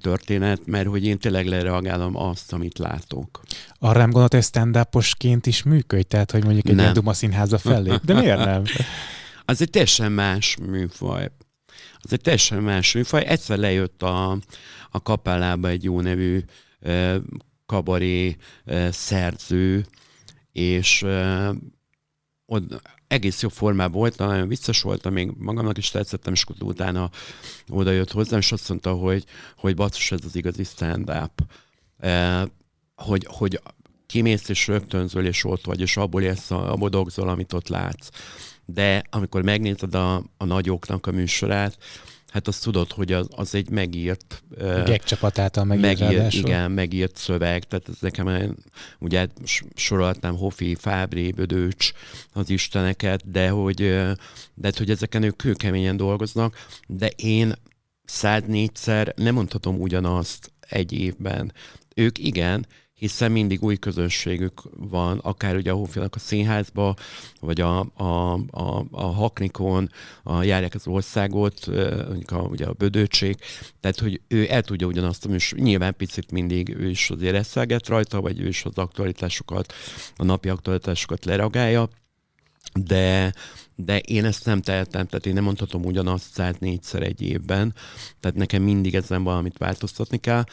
történet, mert hogy én tényleg lereagálom azt, amit látok. Arra nem gondolt, hogy stand is működj? Tehát, hogy mondjuk egy nem. ilyen Duma színháza felé? De miért nem? *laughs* az egy teljesen más műfaj. Az egy teljesen más műfaj. Egyszer lejött a, a kapellába egy jó nevű eh, kabaré eh, szerző, és eh, ott egész jó formában volt, nagyon vicces volt, még magamnak is tetszettem, és akkor utána oda jött hozzám, és azt mondta, hogy, hogy basszus, ez az igazi stand-up. Eh, hogy, hogy kimész és rögtönzöl, és ott vagy, és abból élsz, abból dolgozol, amit ott látsz. De amikor megnézed a, a nagyoknak a műsorát, hát azt tudod, hogy az, az egy megírt... Gek csapat által megírt, megírt Igen, megírt szöveg, tehát ez nekem, ugye sorolhatnám Hofi, Fábri, Bödőcs, az isteneket, de hogy, de hogy ezeken ők kőkeményen dolgoznak, de én 104-szer nem mondhatom ugyanazt egy évben. Ők igen, hiszen mindig új közönségük van, akár ugye a Hófélnek a színházba, vagy a, a, a, a Haknikon a járják az országot, a, ugye a Bödőcség, tehát hogy ő el tudja ugyanazt, és nyilván picit mindig ő is azért eszelget rajta, vagy ő is az aktualitásokat, a napi aktualitásokat leragálja, de, de én ezt nem tehetem, tehát én nem mondhatom ugyanazt 104-szer egy évben, tehát nekem mindig ezen valamit változtatni kell.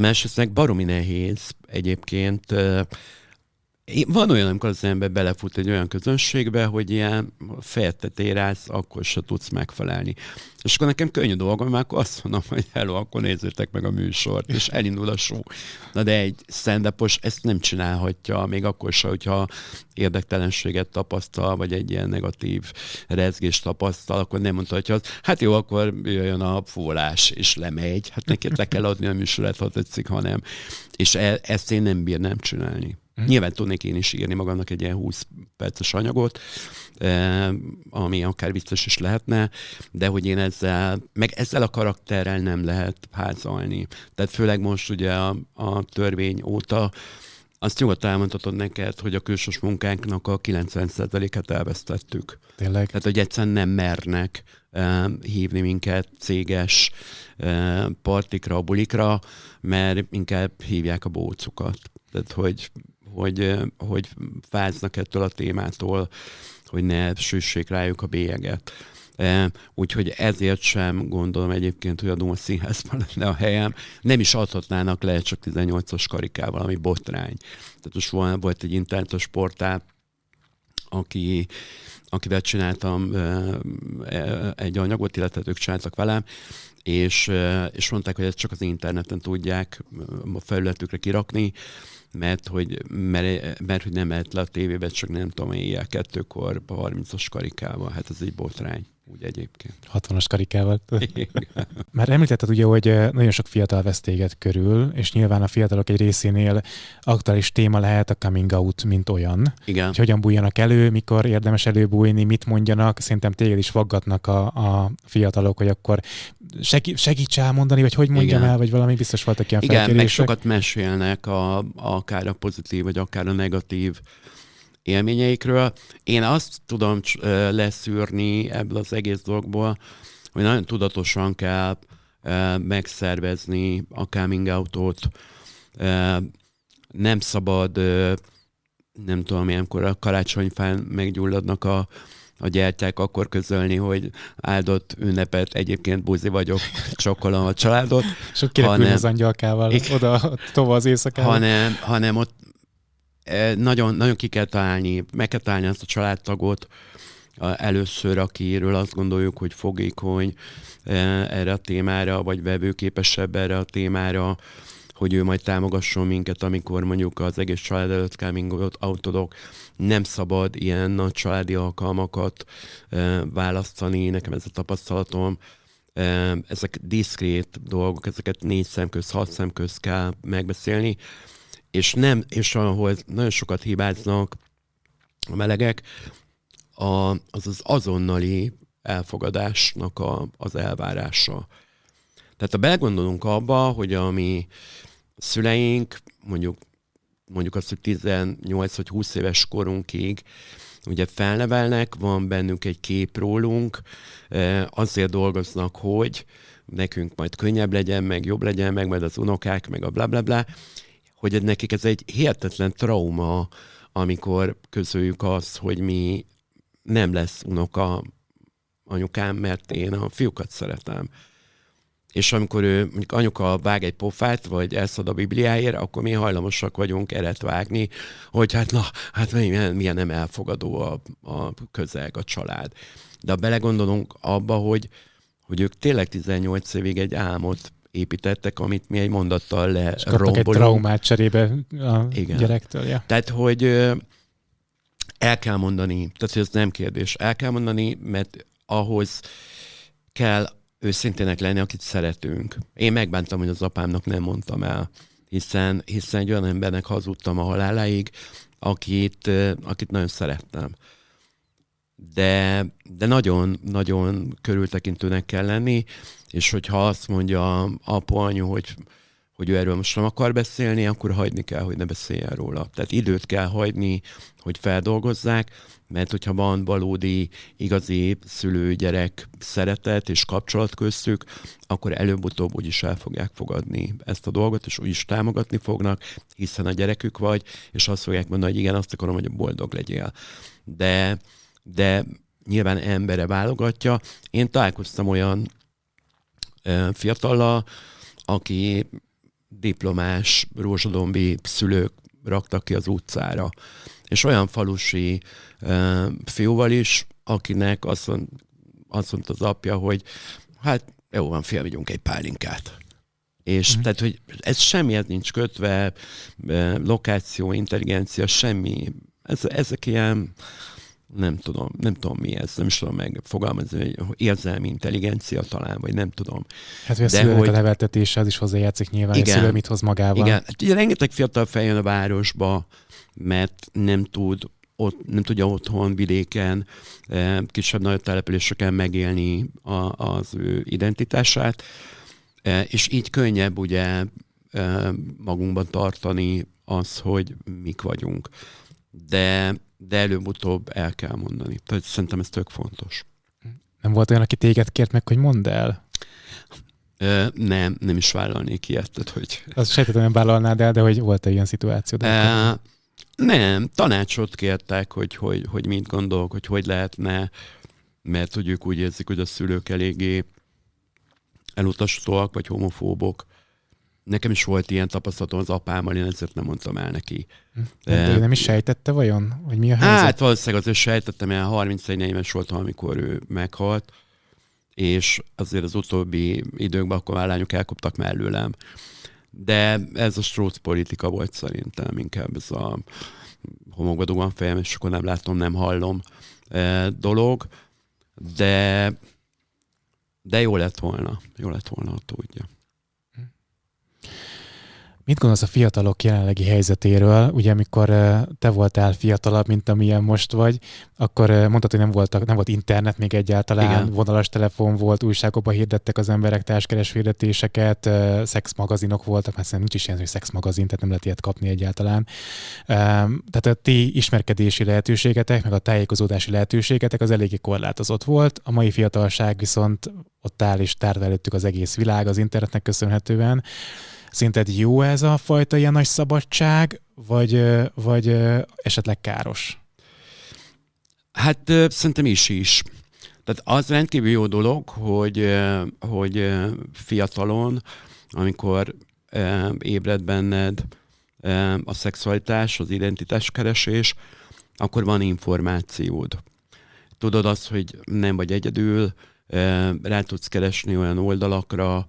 Másrészt baromi nehéz egyébként van olyan, amikor az ember belefut egy olyan közönségbe, hogy ilyen fejtetére állsz, akkor se tudsz megfelelni. És akkor nekem könnyű dolgom, mert akkor azt mondom, hogy hello, akkor nézzétek meg a műsort, és elindul a show. Na de egy stand ezt nem csinálhatja, még akkor se, hogyha érdektelenséget tapasztal, vagy egy ilyen negatív rezgést tapasztal, akkor nem mondhatja hogy hát jó, akkor jöjjön a fúlás, és lemegy. Hát neki le kell adni a műsorat, ha tetszik, hanem. És e- ezt én nem bírnám csinálni. Mm. Nyilván tudnék én is írni magamnak egy ilyen 20 perces anyagot, eh, ami akár biztos is lehetne, de hogy én ezzel, meg ezzel a karakterrel nem lehet házalni. Tehát főleg most ugye a, a törvény óta azt nyugodtan elmondhatod neked, hogy a külsős munkánknak a 90%-et elvesztettük. Tényleg? Tehát, hogy egyszerűen nem mernek uh, hívni minket céges uh, partikra, bulikra, mert inkább hívják a bócukat. Tehát, hogy hogy, hogy fáznak ettől a témától, hogy ne süssék rájuk a bélyeget. Úgyhogy ezért sem gondolom egyébként, hogy a Duma Színházban *laughs* lenne a helyem. Nem is adhatnának le csak 18-as karikával, ami botrány. Tehát most volt egy internetes portál, aki, akivel csináltam e, egy anyagot, illetve ők csináltak velem, és, és mondták, hogy ezt csak az interneten tudják a felületükre kirakni, mert hogy, mert, mert hogy nem mehet le a tévébe, csak nem tudom, éjjel kettőkor, 30-as karikával. Hát ez egy botrány úgy egyébként. 60-as karikával. Már említetted ugye, hogy nagyon sok fiatal vesz téged körül, és nyilván a fiatalok egy részénél aktuális téma lehet a coming out, mint olyan. Igen. Hogy hogyan bújjanak elő, mikor érdemes előbújni, mit mondjanak. Szerintem téged is vaggatnak a, a fiatalok, hogy akkor segíts elmondani, vagy hogy mondjam Igen. el, vagy valami biztos voltak ilyen Igen, meg sokat mesélnek a, akár a pozitív, vagy akár a negatív élményeikről. Én azt tudom leszűrni ebből az egész dolgból, hogy nagyon tudatosan kell megszervezni a coming out-ot. Nem szabad, nem tudom, ilyenkor a karácsonyfán meggyulladnak a, a gyertyák, akkor közölni, hogy áldott ünnepet, egyébként buzi vagyok, csokolom a családot. *laughs* És ott hanem, az angyalkával *laughs* oda tova az éjszakába. Hanem, hanem ott nagyon, nagyon ki kell találni, meg kell találni azt a családtagot először, akiről azt gondoljuk, hogy fogékony erre a témára, vagy vevőképesebb erre a témára, hogy ő majd támogasson minket, amikor mondjuk az egész család előtt coming outodok. Nem szabad ilyen nagy családi alkalmakat választani, nekem ez a tapasztalatom. Ezek diszkrét dolgok, ezeket négy szem köz, hat szem köz kell megbeszélni és nem, és ahol nagyon sokat hibáznak a melegek, a, az az azonnali elfogadásnak a, az elvárása. Tehát ha belegondolunk abba, hogy a mi szüleink, mondjuk, mondjuk azt, hogy 18 vagy 20 éves korunkig ugye felnevelnek, van bennünk egy kép rólunk, azért dolgoznak, hogy nekünk majd könnyebb legyen, meg jobb legyen, meg majd az unokák, meg a bla bla bla, hogy nekik ez egy hihetetlen trauma, amikor közöljük azt, hogy mi nem lesz unoka anyukám, mert én a fiúkat szeretem. És amikor ő, mondjuk anyuka vág egy pofát, vagy elszad a Bibliáért, akkor mi hajlamosak vagyunk eret vágni, hogy hát na, hát milyen, milyen nem elfogadó a, a közeg, a család. De belegondolunk abba, hogy, hogy ők tényleg 18 évig egy álmot építettek, amit mi egy mondattal le És egy traumát cserébe a Igen. gyerektől. Ja. Tehát, hogy El kell mondani, tehát ez nem kérdés. El kell mondani, mert ahhoz kell őszintének lenni, akit szeretünk. Én megbántam, hogy az apámnak nem mondtam el, hiszen, hiszen egy olyan embernek hazudtam a haláláig, akit, akit nagyon szerettem. De, de nagyon, nagyon körültekintőnek kell lenni, és hogyha azt mondja apu, anyu, hogy hogy ő erről most nem akar beszélni, akkor hagyni kell, hogy ne beszéljen róla. Tehát időt kell hagyni, hogy feldolgozzák, mert hogyha van valódi, igazi szülő-gyerek szeretet és kapcsolat köztük, akkor előbb-utóbb úgyis el fogják fogadni ezt a dolgot, és úgyis támogatni fognak, hiszen a gyerekük vagy, és azt fogják mondani, hogy igen, azt akarom, hogy boldog legyél. De, de nyilván embere válogatja. Én találkoztam olyan fiatallal, aki diplomás rózsadombi szülők raktak ki az utcára. És olyan falusi fiúval is, akinek azt, mond, azt mondta az apja, hogy hát jó van, fél, vigyünk egy pálinkát. És mm. tehát, hogy ez semmihez nincs kötve, lokáció, intelligencia, semmi. Ez, ezek ilyen nem tudom, nem tudom mi ez, nem is tudom megfogalmazni, hogy érzelmi intelligencia talán, vagy nem tudom. Hát, hogy a De hogy... a neveltetése az is hozzájátszik nyilván, igen, hogy szülő mit hoz magával. Igen, hát ugye rengeteg fiatal feljön a városba, mert nem tud ott, nem tudja otthon, vidéken, eh, kisebb-nagyobb településeken megélni a, az ő identitását, eh, és így könnyebb ugye eh, magunkban tartani az, hogy mik vagyunk. De de előbb-utóbb el kell mondani. Tehát szerintem ez tök fontos. Nem volt olyan, aki téged kért meg, hogy mondd el? Ö, nem, nem is vállalnék ilyet. Tehát, hogy... Azt sejtettem, nem vállalnád el, de hogy volt-e ilyen szituáció? De nem, tanácsot kértek, hogy, hogy, hogy mit gondolok, hogy hogy lehetne, mert hogy ők úgy érzik, hogy a szülők eléggé elutasítóak, vagy homofóbok. Nekem is volt ilyen tapasztalatom az apámmal, én ezért nem mondtam el neki. De, de ő nem is sejtette vajon, hogy mi a helyzet? Hát valószínűleg azért sejtettem, mert 31 éves voltam, amikor ő meghalt, és azért az utóbbi időkben akkor már lányok elkoptak mellőlem. De ez a stróc politika volt szerintem, inkább ez a homokba dugom fejem, és akkor nem látom, nem hallom e, dolog. De, de jó lett volna. Jó lett volna, ha tudja. Mit gondolsz a fiatalok jelenlegi helyzetéről? Ugye, amikor te voltál fiatalabb, mint amilyen most vagy, akkor mondtad, hogy nem, voltak, nem volt internet még egyáltalán, Igen. vonalas telefon volt, újságokban hirdettek az emberek társkeres hirdetéseket, szexmagazinok voltak, hát nincs is ilyen, hogy szexmagazin, tehát nem lehet ilyet kapni egyáltalán. Tehát a ti ismerkedési lehetőségetek, meg a tájékozódási lehetőségetek az eléggé korlátozott volt. A mai fiatalság viszont ott áll és tárd előttük az egész világ az internetnek köszönhetően. Szerinted jó ez a fajta ilyen nagy szabadság, vagy, vagy esetleg káros? Hát szerintem is is. Tehát az rendkívül jó dolog, hogy, hogy fiatalon, amikor ébred benned a szexualitás, az identitáskeresés, akkor van információd. Tudod azt, hogy nem vagy egyedül, rá tudsz keresni olyan oldalakra,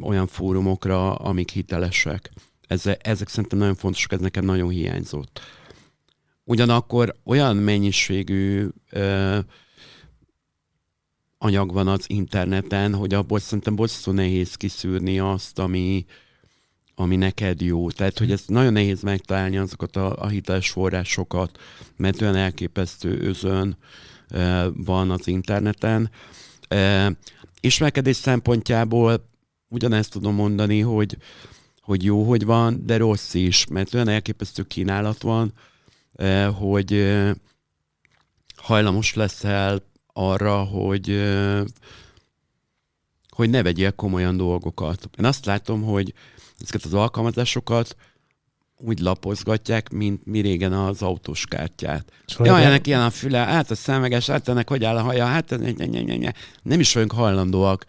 olyan fórumokra, amik hitelesek. Ezek, ezek szerintem nagyon fontosak, ez nekem nagyon hiányzott. Ugyanakkor olyan mennyiségű ö, anyag van az interneten, hogy abból szerintem bosszú nehéz kiszűrni azt, ami, ami neked jó. Tehát, hogy ez nagyon nehéz megtalálni azokat a, a hiteles forrásokat, mert olyan elképesztő özön ö, van az interneten. Ö, ismerkedés szempontjából ugyanezt tudom mondani, hogy, hogy jó, hogy van, de rossz is, mert olyan elképesztő kínálat van, eh, hogy eh, hajlamos leszel arra, hogy, eh, hogy ne vegyél komolyan dolgokat. Én azt látom, hogy ezeket az alkalmazásokat úgy lapozgatják, mint mi régen az autós kártyát. Jaj, ennek ilyen a füle, hát a szemeges, hát ennek hogy áll a haja, hát nem is vagyunk hajlandóak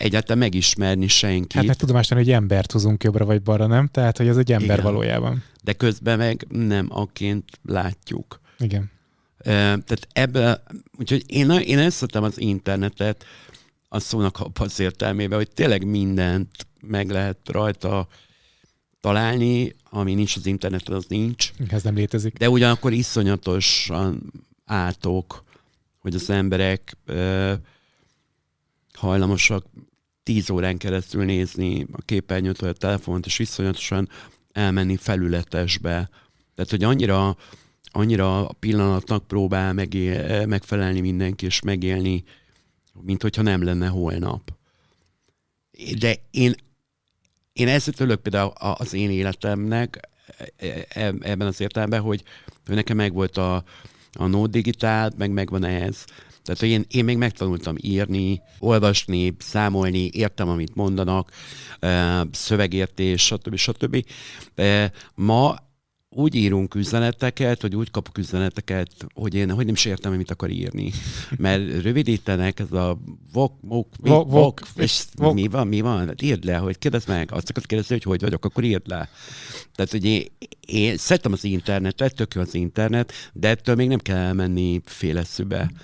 egyáltalán megismerni senkit. Hát meg tudomást hogy embert hozunk jobbra vagy balra, nem? Tehát, hogy ez egy ember Igen. valójában. De közben meg nem aként látjuk. Igen. Tehát ebbe, úgyhogy én, én összetem az internetet a szónak az értelmében, hogy tényleg mindent meg lehet rajta találni, ami nincs az interneten, az nincs. Ez nem létezik. De ugyanakkor iszonyatosan átok, hogy az emberek ö, hajlamosak tíz órán keresztül nézni a képernyőt vagy a telefont, és iszonyatosan elmenni felületesbe. Tehát, hogy annyira, annyira a pillanatnak próbál megél, megfelelni mindenki, és megélni, mint hogyha nem lenne holnap. De én, én ezt örülök például az én életemnek e, e, ebben az értelemben, hogy nekem megvolt a, a no digitál, meg megvan ez. Tehát, hogy én, én még megtanultam írni, olvasni, számolni, értem, amit mondanak, szövegértés, stb. stb. Ma úgy írunk üzeneteket, hogy úgy kapok üzeneteket, hogy én hogy nem is értem, mit akar írni. Mert rövidítenek, ez a vok, mok, mi, vok, vok, és vok. mi van, mi van? Hát írd le, hogy kérdezd meg, azt akarod kérdezni, hogy hogy vagyok, akkor írd le. Tehát, hogy én, én szeretem az internetet, tök jó az internet, de ettől még nem kell elmenni féleszűbe. Uh,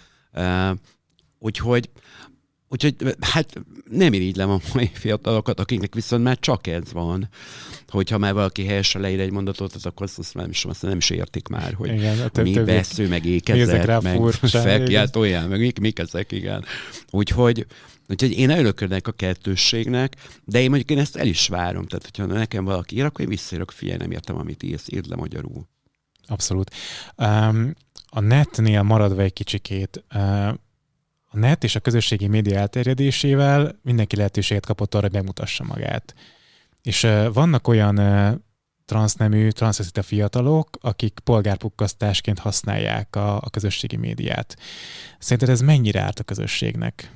úgyhogy Úgyhogy hát nem irigylem a mai fiatalokat, akiknek viszont már csak ez van, hogyha már valaki helyesen leír egy mondatot, az akkor azt, nem, is, azt nem is értik már, hogy igen, hát mi vesző, meg ékezet, meg fekját, olyan, meg mik, mik ezek, igen. Úgyhogy, úgyhogy én örülök ennek a kettősségnek, de én mondjuk én ezt el is várom. Tehát, hogyha nekem valaki ír, akkor én visszaírok, figyelj, nem értem, amit írsz, írd le magyarul. Abszolút. Um, a netnél maradva egy kicsikét, a net és a közösségi média elterjedésével mindenki lehetőséget kapott arra, hogy megmutassa magát. És vannak olyan transznemű, transzveszita fiatalok, akik polgárpukkasztásként használják a, a közösségi médiát. Szerinted ez mennyire árt a közösségnek?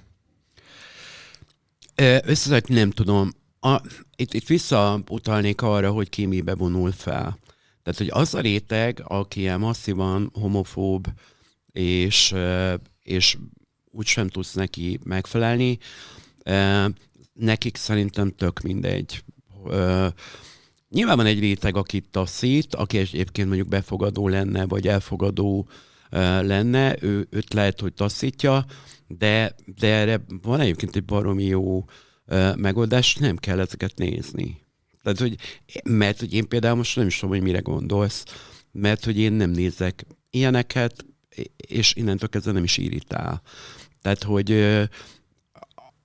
Összeszett nem tudom. A, itt, itt visszautalnék arra, hogy ki mibe vonul fel. Tehát, hogy az a réteg, aki ilyen masszívan homofób, és, és úgy sem tudsz neki megfelelni, nekik szerintem tök mindegy. Nyilván van egy réteg, akit taszít, aki egyébként mondjuk befogadó lenne, vagy elfogadó lenne, ő, őt lehet, hogy taszítja, de, de erre van egyébként egy baromi jó megoldás, nem kell ezeket nézni. Tehát, hogy, mert hogy én például most nem is tudom, hogy mire gondolsz, mert hogy én nem nézek ilyeneket, és innentől kezdve nem is irítál. Tehát, hogy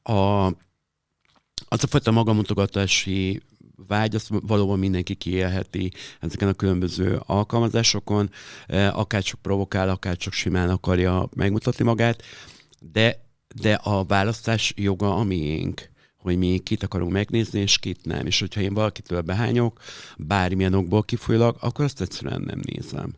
a, az a fajta magamutogatási vágy, azt valóban mindenki kiélheti ezeken a különböző alkalmazásokon, akár provokál, akár simán akarja megmutatni magát, de, de a választás joga a miénk hogy mi kit akarunk megnézni, és kit nem. És hogyha én valakitől behányok, bármilyen okból kifolyólag, akkor azt egyszerűen nem nézem.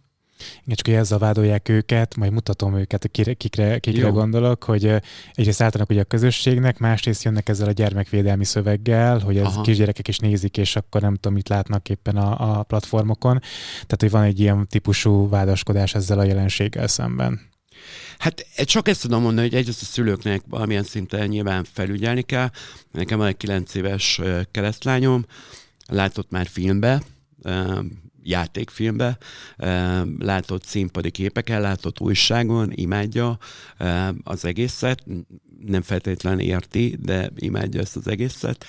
Igen, csak hogy ezzel vádolják őket, majd mutatom őket, kikre, kikre, kikre gondolok, hogy egyrészt általának ugye a közösségnek, másrészt jönnek ezzel a gyermekvédelmi szöveggel, hogy ez Aha. kisgyerekek is nézik, és akkor nem tudom, mit látnak éppen a, a platformokon. Tehát, hogy van egy ilyen típusú vádaskodás ezzel a jelenséggel szemben. Hát csak ezt tudom mondani, hogy egyrészt a szülőknek valamilyen szinten nyilván felügyelni kell. Nekem van egy 9 éves keresztlányom, látott már filmbe, játékfilmbe, látott színpadi képeken, látott újságon, imádja az egészet, nem feltétlenül érti, de imádja ezt az egészet.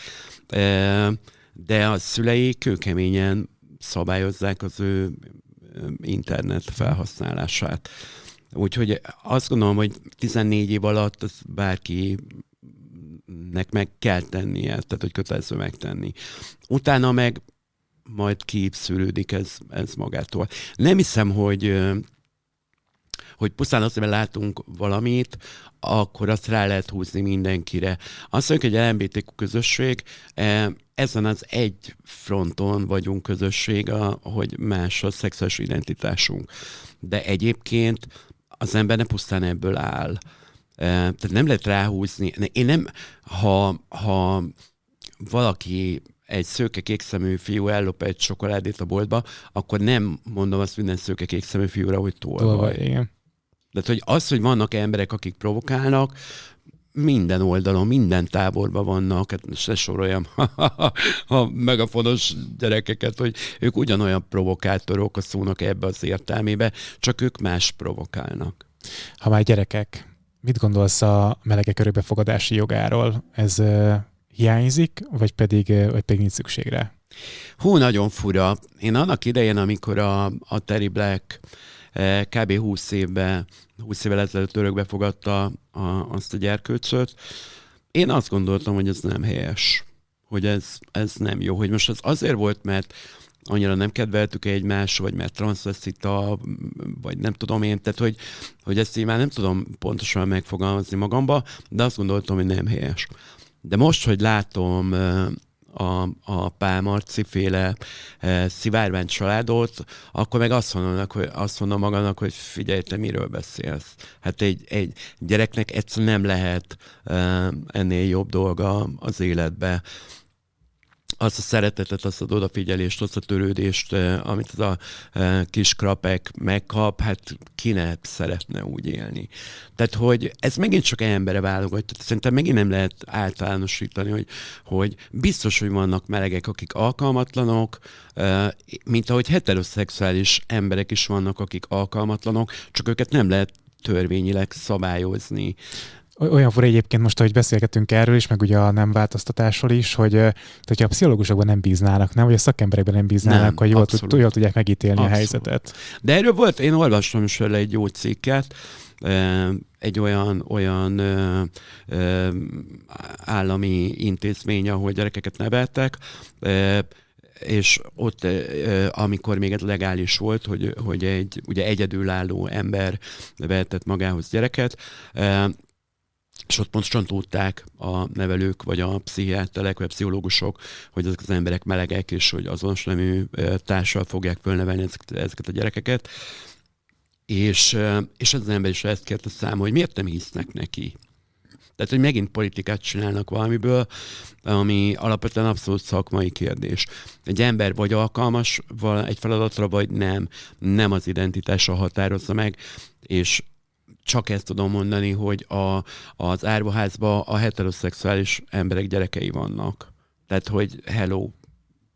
De a szülei kőkeményen szabályozzák az ő internet felhasználását. Úgyhogy azt gondolom, hogy 14 év alatt az bárkinek meg kell tennie, tehát hogy kötelező megtenni. Utána meg majd kiszűrődik ez, ez magától. Nem hiszem, hogy hogy pusztán azt, hogy látunk valamit, akkor azt rá lehet húzni mindenkire. Azt mondjuk, hogy egy LMBTQ közösség, ezen az egy fronton vagyunk közösség, hogy más a szexuális identitásunk. De egyébként az ember nem pusztán ebből áll. Tehát nem lehet ráhúzni. Én nem, ha, ha valaki egy szőke kékszemű fiú ellop egy csokoládét a boltba, akkor nem mondom azt minden szőke kékszemű fiúra, hogy tolvaj. tolvaj igen. Tehát, hogy az, hogy vannak emberek, akik provokálnak, minden oldalon, minden táborban vannak, hát se soroljam *laughs* a megafonos gyerekeket, hogy ők ugyanolyan provokátorok a szónak ebbe az értelmébe, csak ők más provokálnak. Ha már gyerekek, mit gondolsz a melegek örökbefogadási jogáról? Ez hiányzik, vagy pedig, vagy pedig nincs szükség rá? Hú, nagyon fura. Én annak idején, amikor a, a Terry Black eh, kb. 20 évben, 20 évvel ezelőtt örökbe fogadta a, azt a gyerkőcöt, én azt gondoltam, hogy ez nem helyes, hogy ez, ez nem jó, hogy most az azért volt, mert annyira nem kedveltük egymást, vagy mert transvestita, vagy nem tudom én, tehát hogy, hogy ezt én már nem tudom pontosan megfogalmazni magamba, de azt gondoltam, hogy nem helyes. De most, hogy látom a, a Pálmarci féle e, szivárvány családot, akkor meg azt mondom, hogy, azt mondom magamnak, hogy figyelj, te miről beszélsz. Hát egy, egy gyereknek egyszerűen nem lehet e, ennél jobb dolga az életbe azt a szeretetet, azt az odafigyelést, azt a törődést, eh, amit az a eh, kis krapek megkap, hát ki ne szeretne úgy élni. Tehát, hogy ez megint csak embere válogat. Szerintem megint nem lehet általánosítani, hogy, hogy biztos, hogy vannak melegek, akik alkalmatlanok, eh, mint ahogy heteroszexuális emberek is vannak, akik alkalmatlanok, csak őket nem lehet törvényileg szabályozni olyan fura egyébként most, hogy beszélgetünk erről is, meg ugye a nem változtatásról is, hogy hogyha a pszichológusokban nem bíznának, nem, vagy a szakemberekben nem bíznának, nem, hogy jól, tud, jól tudják megítélni abszolút. a helyzetet. De erről volt, én olvastam is vele egy jó cikket, egy olyan, olyan ö, ö, állami intézmény, ahol gyerekeket neveltek, ö, és ott, amikor még ez legális volt, hogy, hogy egy ugye egyedülálló ember vehetett magához gyereket, és ott pontosan tudták a nevelők, vagy a pszichiáterek, vagy a pszichológusok, hogy ezek az emberek melegek, és hogy azonos nemű társal fogják fölnevelni ezeket, a gyerekeket. És, és az ember is ezt kérte szám, hogy miért nem hisznek neki. Tehát, hogy megint politikát csinálnak valamiből, ami alapvetően abszolút szakmai kérdés. Egy ember vagy alkalmas egy feladatra, vagy nem. Nem az identitása határozza meg, és csak ezt tudom mondani, hogy a, az árvaházban a heteroszexuális emberek gyerekei vannak. Tehát, hogy hello,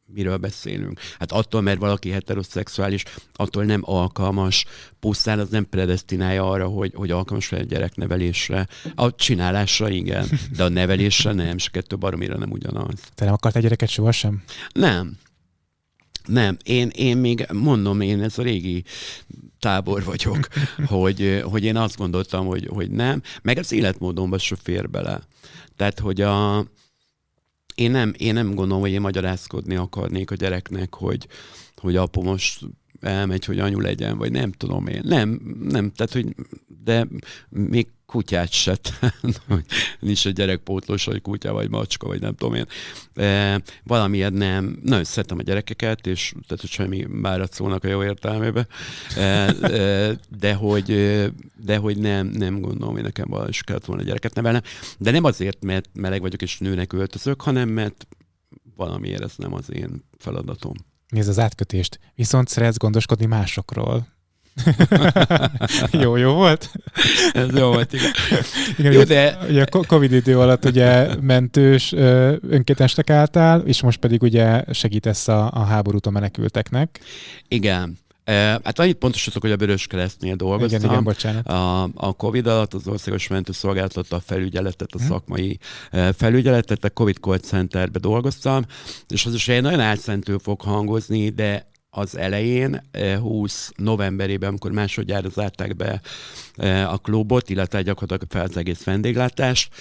miről beszélünk. Hát attól, mert valaki heteroszexuális, attól nem alkalmas, pusztán az nem predestinálja arra, hogy, hogy alkalmas legyen gyereknevelésre. A csinálásra igen, de a nevelésre nem, és a kettő baromira nem ugyanaz. Te nem akartál gyereket sohasem? Nem. Nem, én, én még mondom, én ez a régi tábor vagyok, *laughs* hogy, hogy én azt gondoltam, hogy, hogy nem, meg az életmódomban se fér bele. Tehát, hogy a, én nem, én nem gondolom, hogy én magyarázkodni akarnék a gyereknek, hogy, hogy apu most elmegy, hogy anyu legyen, vagy nem tudom én. Nem, nem, tehát, hogy de még kutyát se, hogy nincs egy gyerekpótlós, vagy kutya, vagy macska, vagy nem tudom én. E, valamiért nem, nagyon szeretem a gyerekeket, és tehát, hogy semmi márat szólnak a jó értelmébe, e, e, de hogy, de hogy nem, nem gondolom, hogy nekem valahogy kellett volna gyereket nevelni. De nem azért, mert meleg vagyok és nőnek öltözök, hanem mert valamiért ez nem az én feladatom. Nézd az átkötést. Viszont szeretsz gondoskodni másokról. *laughs* jó, jó volt? Ez jó volt, igen. igen jó, de... Ugye a Covid idő alatt ugye mentős önkéntesnek álltál, és most pedig ugye segítesz a, a háborúton menekülteknek. Igen. Hát annyit pontosítok, hogy a Vörös Keresztnél dolgoztam. Igen, igen, bocsánat. A, a Covid alatt az Országos Mentőszolgálat a felügyeletet, a hm. szakmai felügyeletet, a Covid Call Centerbe dolgoztam, és az is egy nagyon álszentő fog hangozni, de az elején, 20 eh, novemberében, amikor másodjára zárták be a klubot, illetve gyakorlatilag fel az egész vendéglátást,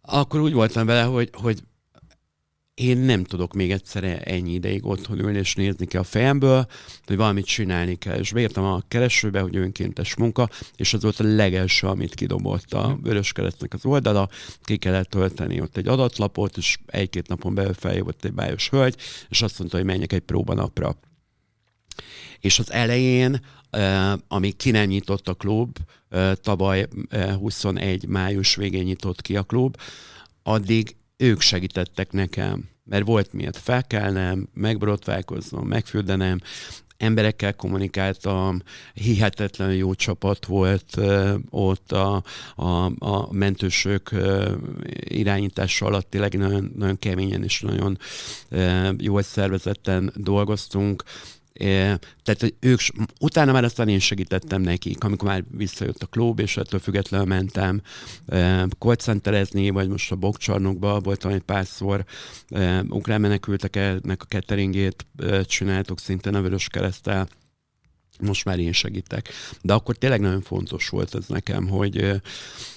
akkor úgy voltam vele, hogy, hogy én nem tudok még egyszer ennyi ideig otthon ülni és nézni ki a fejemből, hogy valamit csinálni kell. És beírtam a keresőbe, hogy önkéntes munka, és az volt a legelső, amit kidobott a Vöröskeresztnek az oldala. Ki kellett tölteni ott egy adatlapot, és egy-két napon belül feljövött egy bájos hölgy, és azt mondta, hogy menjek egy próbanapra. És az elején, amíg ki nem nyitott a klub, tavaly 21 május végén nyitott ki a klub, addig ők segítettek nekem, mert volt miért felkelnem, megborotválkoznom, megfürdenem, emberekkel kommunikáltam, hihetetlen jó csapat volt ott a, a, a mentősök irányítása alatt, tényleg nagyon, nagyon keményen és nagyon jól szervezetten dolgoztunk, Tehát, ők, utána már aztán én segítettem nekik, amikor már visszajött a klub, és ettől függetlenül mentem kolcenterezni, vagy most a bokcsarnokba voltam egy párszor, ukrán menekülteknek a cateringét csináltuk szintén a Vörös Keresztel, most már én segítek. De akkor tényleg nagyon fontos volt ez nekem, hogy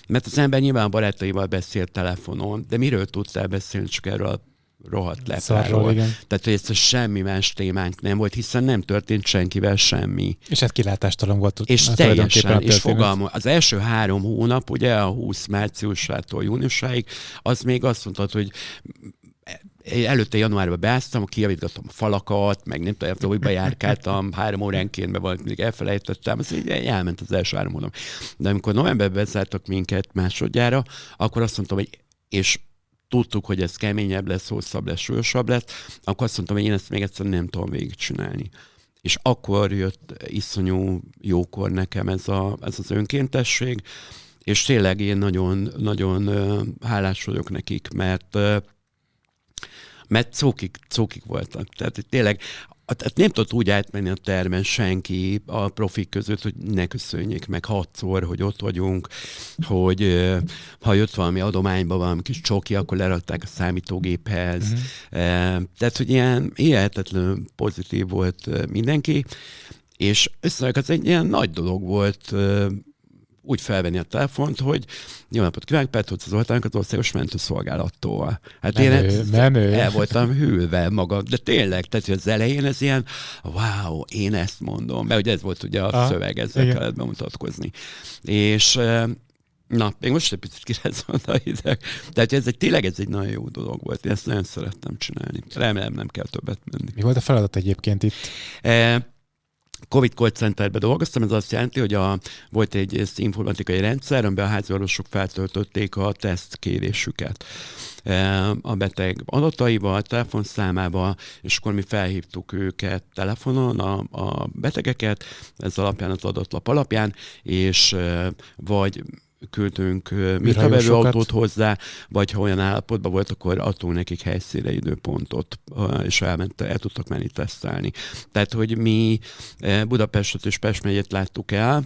mert az ember nyilván a barátaival beszélt telefonon, de miről tudtál beszélni, csak erről a rohadt lepáról. Tehát, hogy ez a semmi más témánk nem volt, hiszen nem történt senkivel semmi. És ez kilátástalan volt. És teljesen, és fogalma, az első három hónap, ugye a 20 márciusától júniusáig, az még azt mondtad, hogy előtte januárban beáztam, kijavítottam a falakat, meg nem tudom, hogy bejárkáltam *laughs* három óránként, be volt, még elfelejtettem, az így elment az első három hónap. De amikor novemberben bezártak minket másodjára, akkor azt mondtam, hogy és tudtuk, hogy ez keményebb lesz, hosszabb lesz, súlyosabb lesz, akkor azt mondtam, hogy én ezt még egyszer nem tudom végigcsinálni. És akkor jött iszonyú jókor nekem ez, a, ez az önkéntesség, és tényleg én nagyon, nagyon hálás vagyok nekik, mert mert cókik, cókik voltak. Tehát tényleg tehát nem tudott úgy átmenni a termen senki a profik között, hogy ne köszönjék meg hatszor, hogy ott vagyunk, hogy ha jött valami adományba valami kis csoki, akkor lerakták a számítógéphez. Uh-huh. Tehát, hogy ilyen hihetetlen pozitív volt mindenki, és összenek az egy ilyen nagy dolog volt úgy felvenni a telefont, hogy jó napot kívánok, Petruc Zoltánok az országos mentőszolgálattól. Hát menő, én menő. el voltam hűlve magam, de tényleg, tehát az elején ez ilyen, wow, én ezt mondom, mert ugye ez volt ugye a, a szöveg, ezzel igen. kellett bemutatkozni. És Na, még most egy picit kirezont a hideg. Tehát ez egy, tényleg ez egy nagyon jó dolog volt. Én ezt nagyon szerettem csinálni. Remélem nem kell többet menni. Mi volt a feladat egyébként itt? E, Covid call centerben dolgoztam, ez azt jelenti, hogy a, volt egy informatikai rendszer, amiben a háziorvosok feltöltötték a tesztkérésüket e, a beteg adataival, telefonszámával, és akkor mi felhívtuk őket telefonon, a, a betegeket, ez alapján az adatlap alapján, és e, vagy küldtünk műhaverő autót hozzá, vagy ha olyan állapotban volt, akkor adtunk nekik helyszíre időpontot, és elment, el tudtak menni tesztelni. Tehát, hogy mi Budapestet és Pest megyet láttuk el,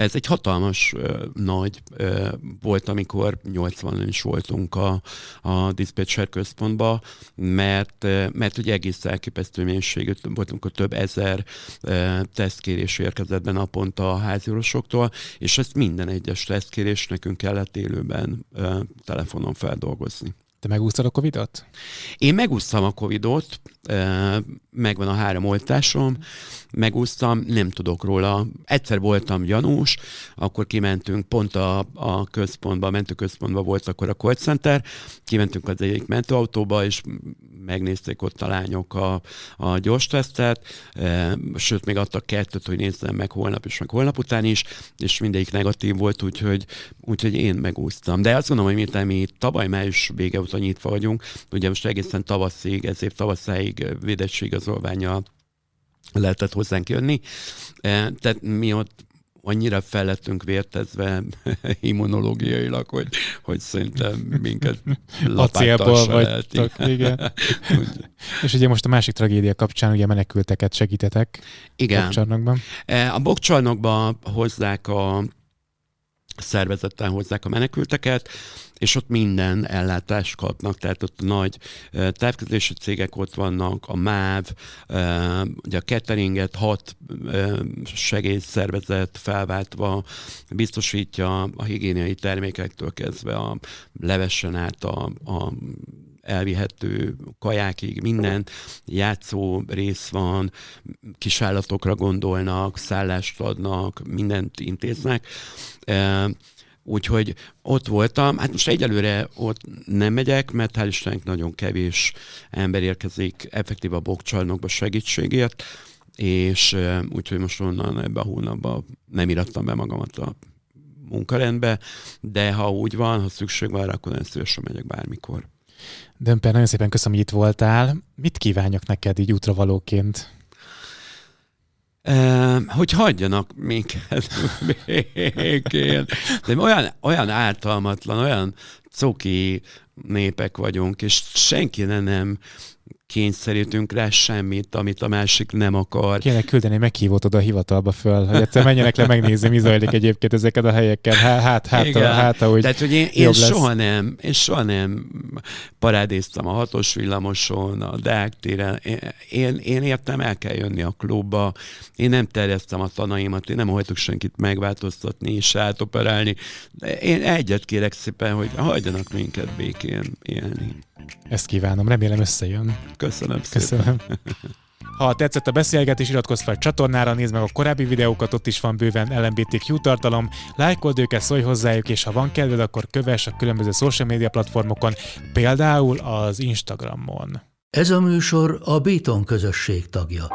ez egy hatalmas uh, nagy uh, volt, amikor 80 is voltunk a, a dispatcher központba, mert, uh, mert ugye egész elképesztő mennyiségű voltunk, a több ezer uh, tesztkérés érkezett be naponta a háziorosoktól, és ezt minden egyes tesztkérés nekünk kellett élőben uh, telefonon feldolgozni. Te megúsztad a Covidot? Én megúsztam a Covidot, megvan a három oltásom, megúsztam, nem tudok róla. Egyszer voltam gyanús, akkor kimentünk pont a, a központba, a mentőközpontba volt akkor a call center, kimentünk az egyik mentőautóba, és megnézték ott a lányok a, a gyors tesztet, sőt, még adtak kettőt, hogy nézzem meg holnap és meg holnap után is, és mindegyik negatív volt, úgyhogy, úgyhogy én megúsztam. De azt gondolom, hogy miután mi tavaly május vége óta nyitva vagyunk, ugye most egészen tavaszig, ez év tavaszáig védettségigazolványa lehetett hozzánk jönni. E, tehát mi ott annyira felettünk vértezve *laughs* immunológiailag, hogy, hogy szerintem minket *laughs* lapáttal vagytok, igen. *laughs* És ugye most a másik tragédia kapcsán ugye menekülteket segítetek igen. Bokcsarnokban. E, a bokcsarnokban hozzák a szervezetten hozzák a menekülteket, és ott minden ellátást kapnak, tehát ott nagy távközlési cégek ott vannak, a MÁV, ugye a cateringet hat segélyszervezet felváltva biztosítja a higiéniai termékektől kezdve a levesen át a, a elvihető kajákig, minden játszó rész van, kisállatokra gondolnak, szállást adnak, mindent intéznek. Úgyhogy ott voltam, hát most egyelőre ott nem megyek, mert hál' Istennek nagyon kevés ember érkezik effektív a bokcsalnokba segítségért, és úgyhogy most onnan ebben a hónapban nem irattam be magamat a munkarendbe, de ha úgy van, ha szükség van akkor nagyon szívesen megyek bármikor. Dömper, nagyon szépen köszönöm, hogy itt voltál. Mit kívánjak neked így útravalóként? hogy hagyjanak minket *laughs* békén. De olyan, olyan ártalmatlan, olyan coki népek vagyunk, és senki ne nem kényszerítünk rá semmit, amit a másik nem akar. Kéne küldeni meghívót oda a hivatalba föl, hogy egyszer menjenek le megnézni, mi zajlik egyébként ezeket a helyekkel. Hát, hát, hát, Igen. hát hogy Tehát, hogy én, én soha nem, én soha nem parádéztam a hatos villamoson, a Deák téren. Én, én, én értem, el kell jönni a klubba. Én nem terjesztem a tanaimat, én nem hajtok senkit megváltoztatni és átoperálni. Én egyet kérek szépen, hogy hagyjanak minket békén élni. Ezt kívánom, remélem összejön. Köszönöm szépen. Köszönöm. Ha tetszett a beszélgetés, iratkozz fel a csatornára, nézd meg a korábbi videókat, ott is van bőven LMBTQ tartalom, lájkold őket, szólj hozzájuk, és ha van kedved, akkor kövess a különböző social media platformokon, például az Instagramon. Ez a műsor a Béton közösség tagja.